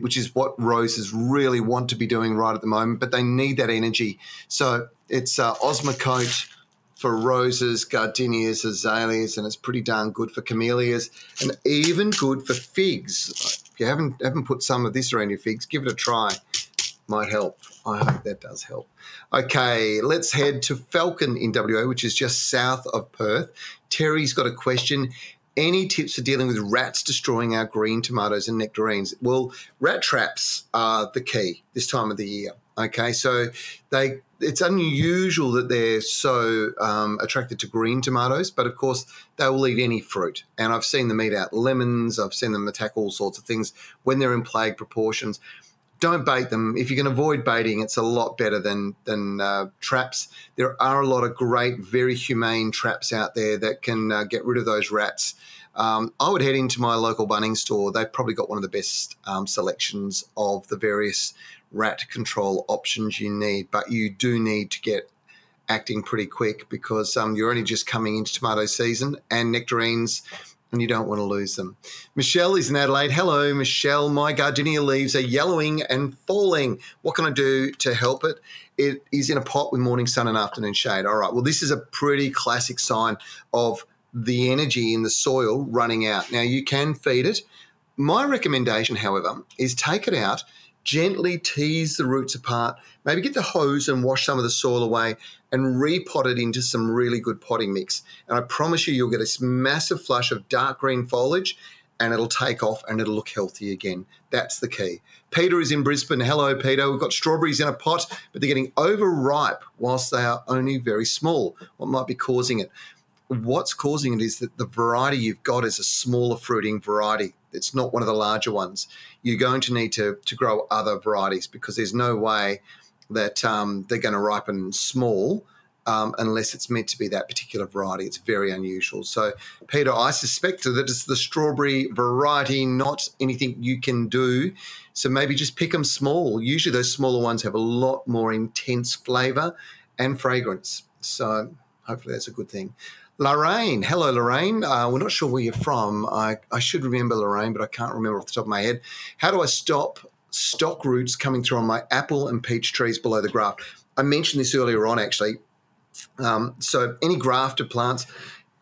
Speaker 2: which is what roses really want to be doing right at the moment, but they need that energy. So it's uh, Osmocote for roses, gardenias, azaleas, and it's pretty darn good for camellias and even good for figs. If you haven't haven't put some of this around your figs, give it a try. Might help. I hope that does help. Okay, let's head to Falcon in WA, which is just south of Perth. Terry's got a question. Any tips for dealing with rats destroying our green tomatoes and nectarines? Well, rat traps are the key this time of the year. Okay, so they it's unusual that they're so um, attracted to green tomatoes, but of course they will eat any fruit. And I've seen them eat out lemons. I've seen them attack all sorts of things when they're in plague proportions. Don't bait them. If you can avoid baiting, it's a lot better than than uh, traps. There are a lot of great, very humane traps out there that can uh, get rid of those rats. Um, I would head into my local Bunnings store. They've probably got one of the best um, selections of the various rat control options you need, but you do need to get acting pretty quick because um, you're only just coming into tomato season and nectarines and you don't want to lose them. Michelle is in Adelaide. Hello, Michelle. My gardenia leaves are yellowing and falling. What can I do to help it? It is in a pot with morning sun and afternoon shade. All right. Well, this is a pretty classic sign of the energy in the soil running out. Now, you can feed it. My recommendation, however, is take it out gently tease the roots apart, maybe get the hose and wash some of the soil away and repot it into some really good potting mix. And I promise you, you'll get this massive flush of dark green foliage and it'll take off and it'll look healthy again. That's the key. Peter is in Brisbane. Hello, Peter. We've got strawberries in a pot, but they're getting overripe whilst they are only very small. What might be causing it? What's causing it is that the variety you've got is a smaller fruiting variety. It's not one of the larger ones. You're going to need to, to grow other varieties because there's no way that um, they're going to ripen small um, unless it's meant to be that particular variety. It's very unusual. So, Peter, I suspect that it's the strawberry variety, not anything you can do. So maybe just pick them small. Usually, those smaller ones have a lot more intense flavour and fragrance. So, hopefully, that's a good thing. Lorraine. Hello, Lorraine. Uh, we're not sure where you're from. I, I should remember Lorraine, but I can't remember off the top of my head. How do I stop stock roots coming through on my apple and peach trees below the graft? I mentioned this earlier on, actually. Um, so, any grafted plants,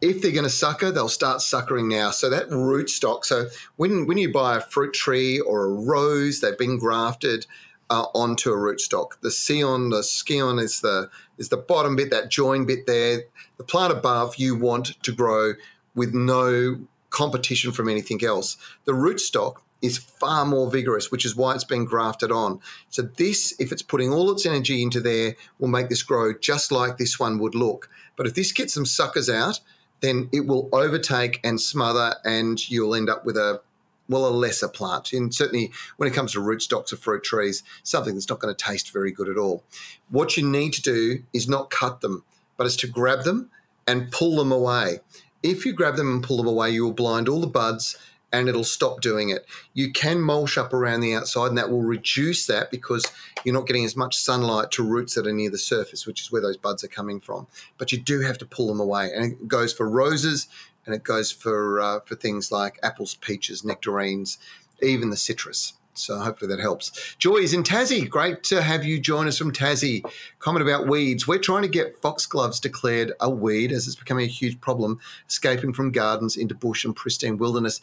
Speaker 2: if they're going to sucker, they'll start suckering now. So that root stock. So when when you buy a fruit tree or a rose, they've been grafted uh, onto a rootstock. The scion, the scion is the is the bottom bit, that join bit there. The plant above you want to grow with no competition from anything else. The rootstock is far more vigorous, which is why it's been grafted on. So this, if it's putting all its energy into there, will make this grow just like this one would look. But if this gets some suckers out, then it will overtake and smother, and you'll end up with a well, a lesser plant. And certainly when it comes to rootstocks of fruit trees, something that's not going to taste very good at all. What you need to do is not cut them, but is to grab them and pull them away. If you grab them and pull them away, you will blind all the buds and it'll stop doing it. You can mulch up around the outside, and that will reduce that because you're not getting as much sunlight to roots that are near the surface, which is where those buds are coming from. But you do have to pull them away, and it goes for roses and it goes for uh, for things like apples, peaches, nectarines, even the citrus. So hopefully that helps. Joy is in Tassie. Great to have you join us from Tassie. Comment about weeds. We're trying to get foxgloves declared a weed as it's becoming a huge problem, escaping from gardens into bush and pristine wilderness.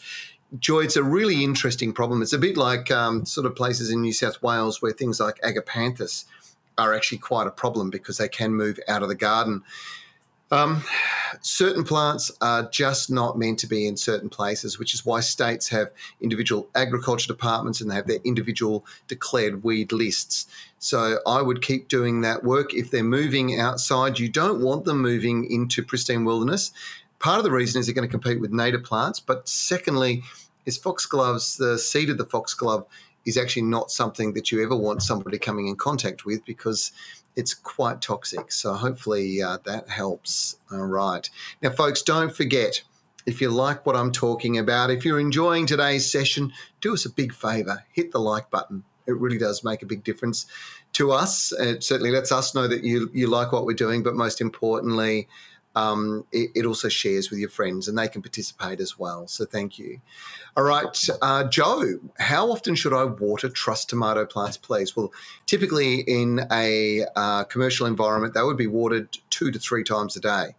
Speaker 2: Joy, it's a really interesting problem. It's a bit like um, sort of places in New South Wales where things like agapanthus are actually quite a problem because they can move out of the garden. Um, certain plants are just not meant to be in certain places, which is why states have individual agriculture departments and they have their individual declared weed lists. So I would keep doing that work. If they're moving outside, you don't want them moving into pristine wilderness. Part of the reason is they're going to compete with native plants, but secondly, is foxgloves, the seed of the foxglove is actually not something that you ever want somebody coming in contact with because it's quite toxic. So hopefully uh, that helps. All right. Now, folks, don't forget if you like what I'm talking about, if you're enjoying today's session, do us a big favor hit the like button. It really does make a big difference to us. It certainly lets us know that you, you like what we're doing, but most importantly, um, it, it, also shares with your friends and they can participate as well. So thank you. All right, uh, Joe, how often should I water truss tomato plants, please? Well, typically in a uh, commercial environment, they would be watered two to three times a day,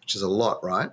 Speaker 2: which is a lot, right?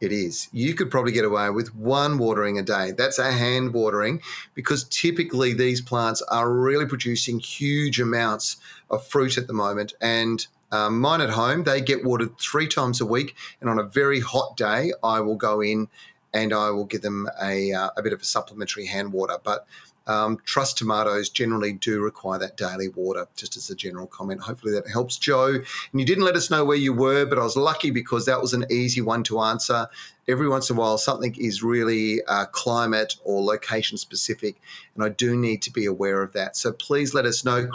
Speaker 2: It is. You could probably get away with one watering a day. That's a hand watering because typically these plants are really producing huge amounts of fruit at the moment and um, mine at home, they get watered three times a week, and on a very hot day, I will go in and I will give them a, uh, a bit of a supplementary hand water. But um, truss tomatoes generally do require that daily water, just as a general comment. Hopefully that helps, Joe. And you didn't let us know where you were, but I was lucky because that was an easy one to answer. Every once in a while, something is really uh, climate or location specific, and I do need to be aware of that. So please let us know.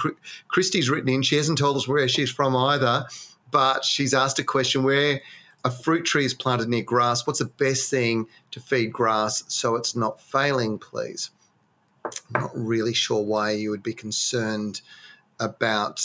Speaker 2: Christy's written in, she hasn't told us where she's from either, but she's asked a question where a fruit tree is planted near grass. What's the best thing to feed grass so it's not failing, please? I'm not really sure why you would be concerned about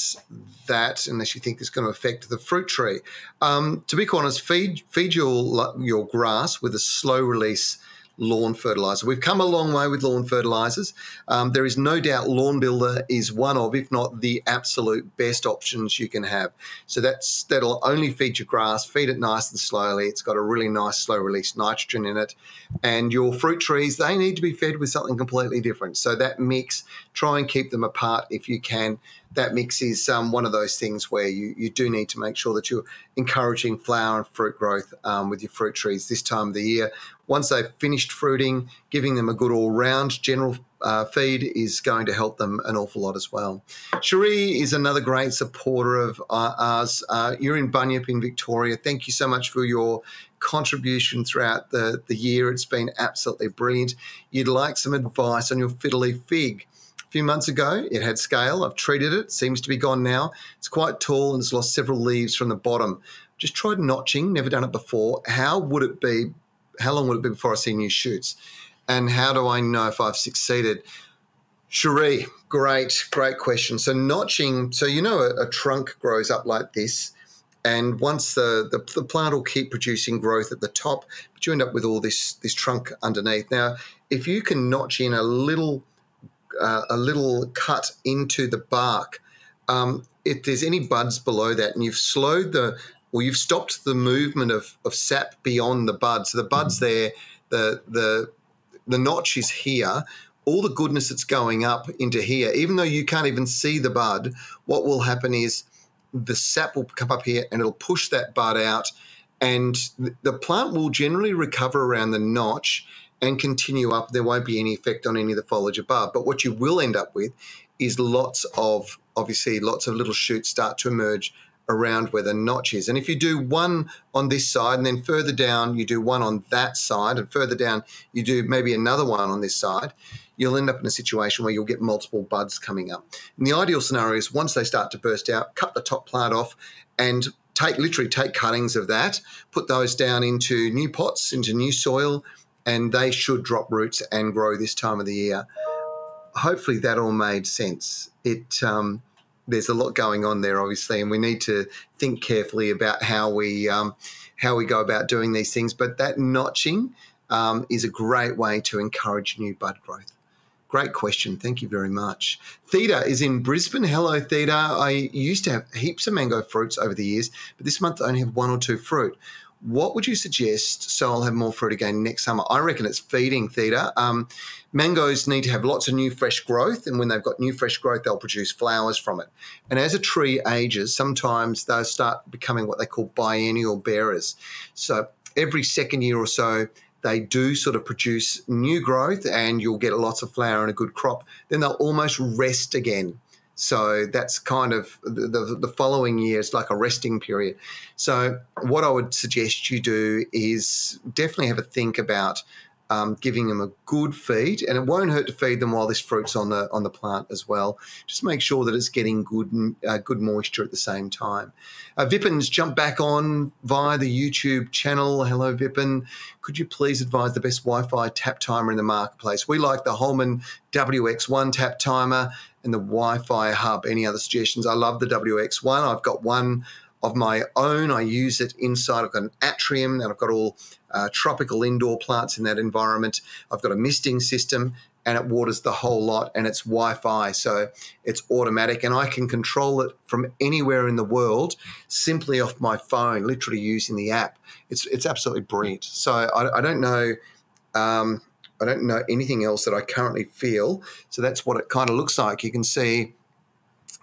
Speaker 2: that unless you think it's going to affect the fruit tree. Um, to be honest, feed feed your your grass with a slow release lawn fertilizer. We've come a long way with lawn fertilizers. Um, there is no doubt Lawn Builder is one of, if not the absolute best options you can have. So that's that'll only feed your grass, feed it nice and slowly. It's got a really nice slow release nitrogen in it. And your fruit trees, they need to be fed with something completely different. So that mix, try and keep them apart if you can that mix is um, one of those things where you, you do need to make sure that you're encouraging flower and fruit growth um, with your fruit trees this time of the year. Once they've finished fruiting, giving them a good all round general uh, feed is going to help them an awful lot as well. Cherie is another great supporter of uh, ours. Uh, you're in Bunyip in Victoria. Thank you so much for your contribution throughout the, the year. It's been absolutely brilliant. You'd like some advice on your fiddly fig few months ago. It had scale. I've treated it. Seems to be gone now. It's quite tall and it's lost several leaves from the bottom. Just tried notching. Never done it before. How would it be? How long would it be before I see new shoots? And how do I know if I've succeeded? Cherie, great, great question. So notching. So you know a, a trunk grows up like this. And once the, the, the plant will keep producing growth at the top, but you end up with all this this trunk underneath. Now, if you can notch in a little uh, a little cut into the bark. Um, if there's any buds below that, and you've slowed the or you've stopped the movement of, of sap beyond the bud, so the buds mm-hmm. there, the the the notch is here. All the goodness that's going up into here, even though you can't even see the bud, what will happen is the sap will come up here and it'll push that bud out, and the plant will generally recover around the notch and continue up, there won't be any effect on any of the foliage above. But what you will end up with is lots of, obviously, lots of little shoots start to emerge around where the notch is. And if you do one on this side and then further down, you do one on that side, and further down, you do maybe another one on this side, you'll end up in a situation where you'll get multiple buds coming up. And the ideal scenario is once they start to burst out, cut the top plant off and take literally take cuttings of that, put those down into new pots, into new soil, and they should drop roots and grow this time of the year. Hopefully, that all made sense. It um, there's a lot going on there, obviously, and we need to think carefully about how we um, how we go about doing these things. But that notching um, is a great way to encourage new bud growth. Great question. Thank you very much. Theta is in Brisbane. Hello, Theta. I used to have heaps of mango fruits over the years, but this month I only have one or two fruit. What would you suggest so I'll have more fruit again next summer? I reckon it's feeding theta. Um, mangoes need to have lots of new fresh growth, and when they've got new fresh growth, they'll produce flowers from it. And as a tree ages, sometimes they'll start becoming what they call biennial bearers. So every second year or so, they do sort of produce new growth and you'll get lots of flower and a good crop. Then they'll almost rest again. So that's kind of the, the, the, following year is like a resting period. So what I would suggest you do is definitely have a think about um, giving them a good feed, and it won't hurt to feed them while this fruit's on the on the plant as well. Just make sure that it's getting good uh, good moisture at the same time. Uh, Vipin's jumped back on via the YouTube channel. Hello, Vipin. Could you please advise the best Wi-Fi tap timer in the marketplace? We like the Holman WX1 tap timer and the Wi-Fi hub. Any other suggestions? I love the WX1. I've got one of my own. I use it inside. I've got an atrium and I've got all uh, tropical indoor plants in that environment. I've got a misting system and it waters the whole lot and it's Wi-Fi, so it's automatic and I can control it from anywhere in the world simply off my phone, literally using the app. It's it's absolutely brilliant. So I, I don't know. Um, I don't know anything else that I currently feel. So that's what it kind of looks like. You can see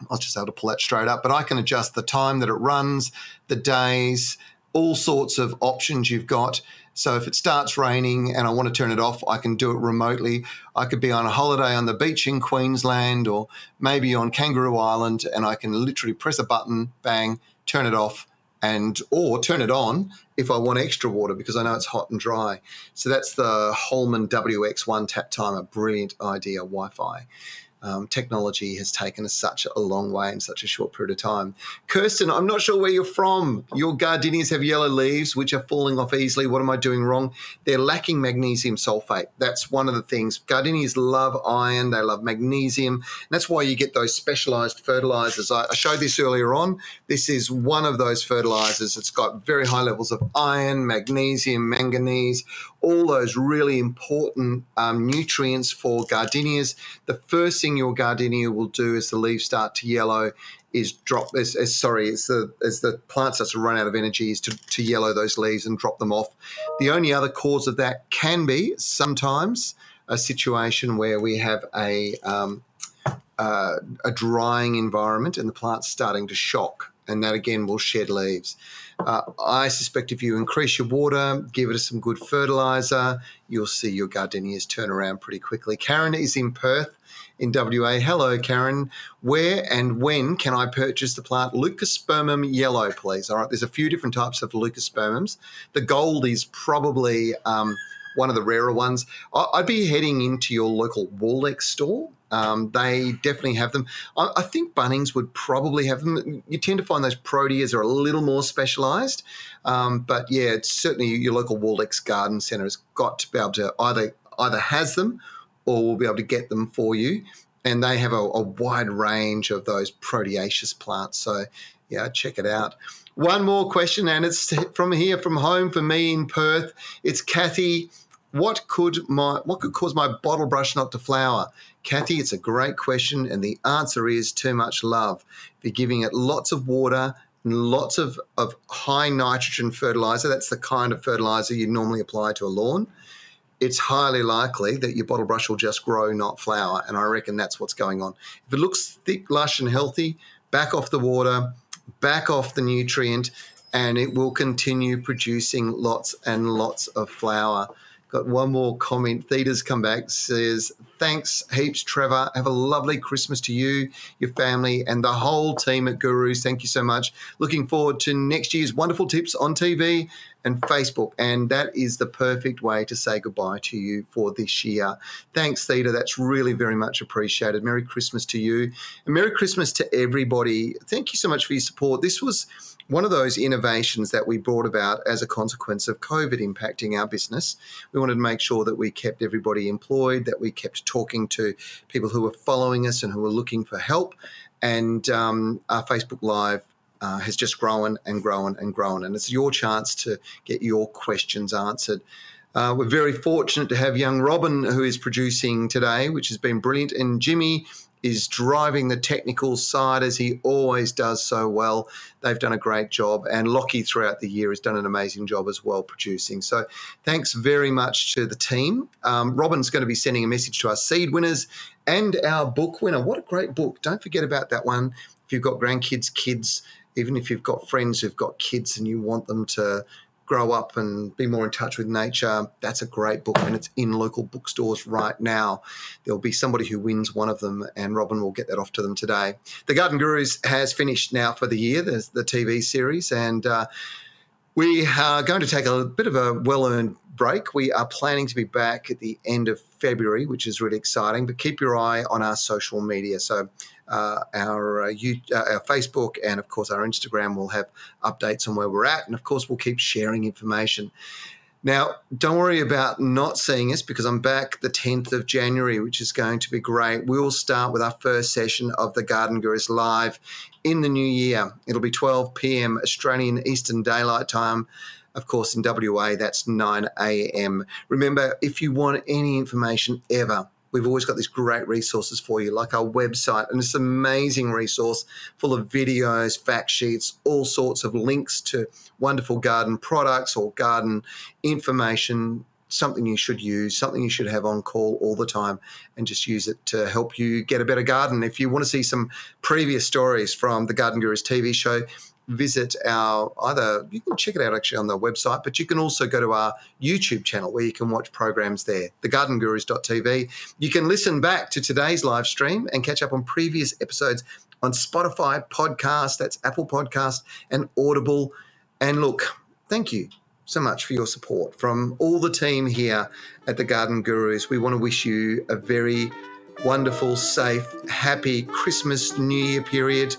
Speaker 2: I'll just able to pull that straight up, but I can adjust the time that it runs, the days, all sorts of options you've got. So if it starts raining and I want to turn it off, I can do it remotely. I could be on a holiday on the beach in Queensland or maybe on Kangaroo Island and I can literally press a button, bang, turn it off and or turn it on if I want extra water because I know it's hot and dry. So that's the Holman WX1 tap timer, brilliant idea Wi-Fi um, technology has taken us such a long way in such a short period of time. Kirsten, I'm not sure where you're from. Your gardenias have yellow leaves, which are falling off easily. What am I doing wrong? They're lacking magnesium sulfate. That's one of the things. Gardenias love iron, they love magnesium. that's why you get those specialized fertilizers. I, I showed this earlier on. This is one of those fertilizers. It's got very high levels of iron, magnesium, manganese, all those really important um, nutrients for gardenias. The first thing your gardenia will do as the leaves start to yellow is drop as, sorry as the as the plant starts to run out of energy is to, to yellow those leaves and drop them off. The only other cause of that can be sometimes a situation where we have a um, uh, a drying environment and the plant's starting to shock, and that again will shed leaves. Uh, I suspect if you increase your water, give it some good fertilizer, you'll see your gardenias turn around pretty quickly. Karen is in Perth in WA. Hello, Karen. Where and when can I purchase the plant Leucospermum yellow, please? All right, there's a few different types of Leucospermums. The gold is probably um, one of the rarer ones. I'd be heading into your local Waldecks store um, they definitely have them. I, I, think Bunnings would probably have them. You tend to find those proteas are a little more specialised, um, but yeah, it's certainly your local Waldecks Garden Centre has got to be able to either either has them or we'll be able to get them for you. And they have a, a wide range of those proteaceous plants. So yeah, check it out. One more question, and it's from here from home for me in Perth. It's Kathy what could my what could cause my bottle brush not to flower? Kathy, it's a great question, and the answer is too much love. If you're giving it lots of water and lots of, of high nitrogen fertilizer, that's the kind of fertilizer you normally apply to a lawn, it's highly likely that your bottle brush will just grow, not flower. And I reckon that's what's going on. If it looks thick, lush, and healthy, back off the water, back off the nutrient, and it will continue producing lots and lots of flower. Got one more comment. Theta's come back, says, Thanks heaps, Trevor. Have a lovely Christmas to you, your family, and the whole team at Gurus. Thank you so much. Looking forward to next year's wonderful tips on TV and Facebook. And that is the perfect way to say goodbye to you for this year. Thanks, Theta. That's really very much appreciated. Merry Christmas to you. And Merry Christmas to everybody. Thank you so much for your support. This was one of those innovations that we brought about as a consequence of COVID impacting our business. We wanted to make sure that we kept everybody employed, that we kept talking to people who were following us and who were looking for help. And um, our Facebook Live uh, has just grown and grown and grown. And it's your chance to get your questions answered. Uh, we're very fortunate to have young Robin, who is producing today, which has been brilliant, and Jimmy is driving the technical side as he always does so well. They've done a great job, and Lockie throughout the year has done an amazing job as well producing. So, thanks very much to the team. Um, Robin's going to be sending a message to our seed winners and our book winner. What a great book! Don't forget about that one. If you've got grandkids, kids, even if you've got friends who've got kids and you want them to grow up and be more in touch with nature, that's a great book and it's in local bookstores right now. There'll be somebody who wins one of them and Robin will get that off to them today. The Garden Gurus has finished now for the year, there's the TV series, and uh, we are going to take a bit of a well earned break. We are planning to be back at the end of February, which is really exciting, but keep your eye on our social media. So uh, our, uh, you, uh, our Facebook and, of course, our Instagram will have updates on where we're at. And, of course, we'll keep sharing information. Now, don't worry about not seeing us because I'm back the 10th of January, which is going to be great. We will start with our first session of the Garden Gurus Live in the new year. It'll be 12 p.m. Australian Eastern Daylight Time. Of course, in WA, that's 9 a.m. Remember, if you want any information ever, we've always got these great resources for you, like our website, and this amazing resource full of videos, fact sheets, all sorts of links to wonderful garden products or garden information. Something you should use, something you should have on call all the time, and just use it to help you get a better garden. If you want to see some previous stories from the Garden Gurus TV show, visit our either, you can check it out actually on the website, but you can also go to our YouTube channel where you can watch programs there, thegardengurus.tv. You can listen back to today's live stream and catch up on previous episodes on Spotify podcast, that's Apple Podcast and Audible. And look, thank you so much for your support from all the team here at the Garden Gurus. We want to wish you a very wonderful, safe, happy Christmas, New Year period.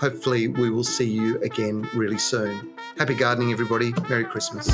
Speaker 2: Hopefully, we will see you again really soon. Happy gardening, everybody. Merry Christmas.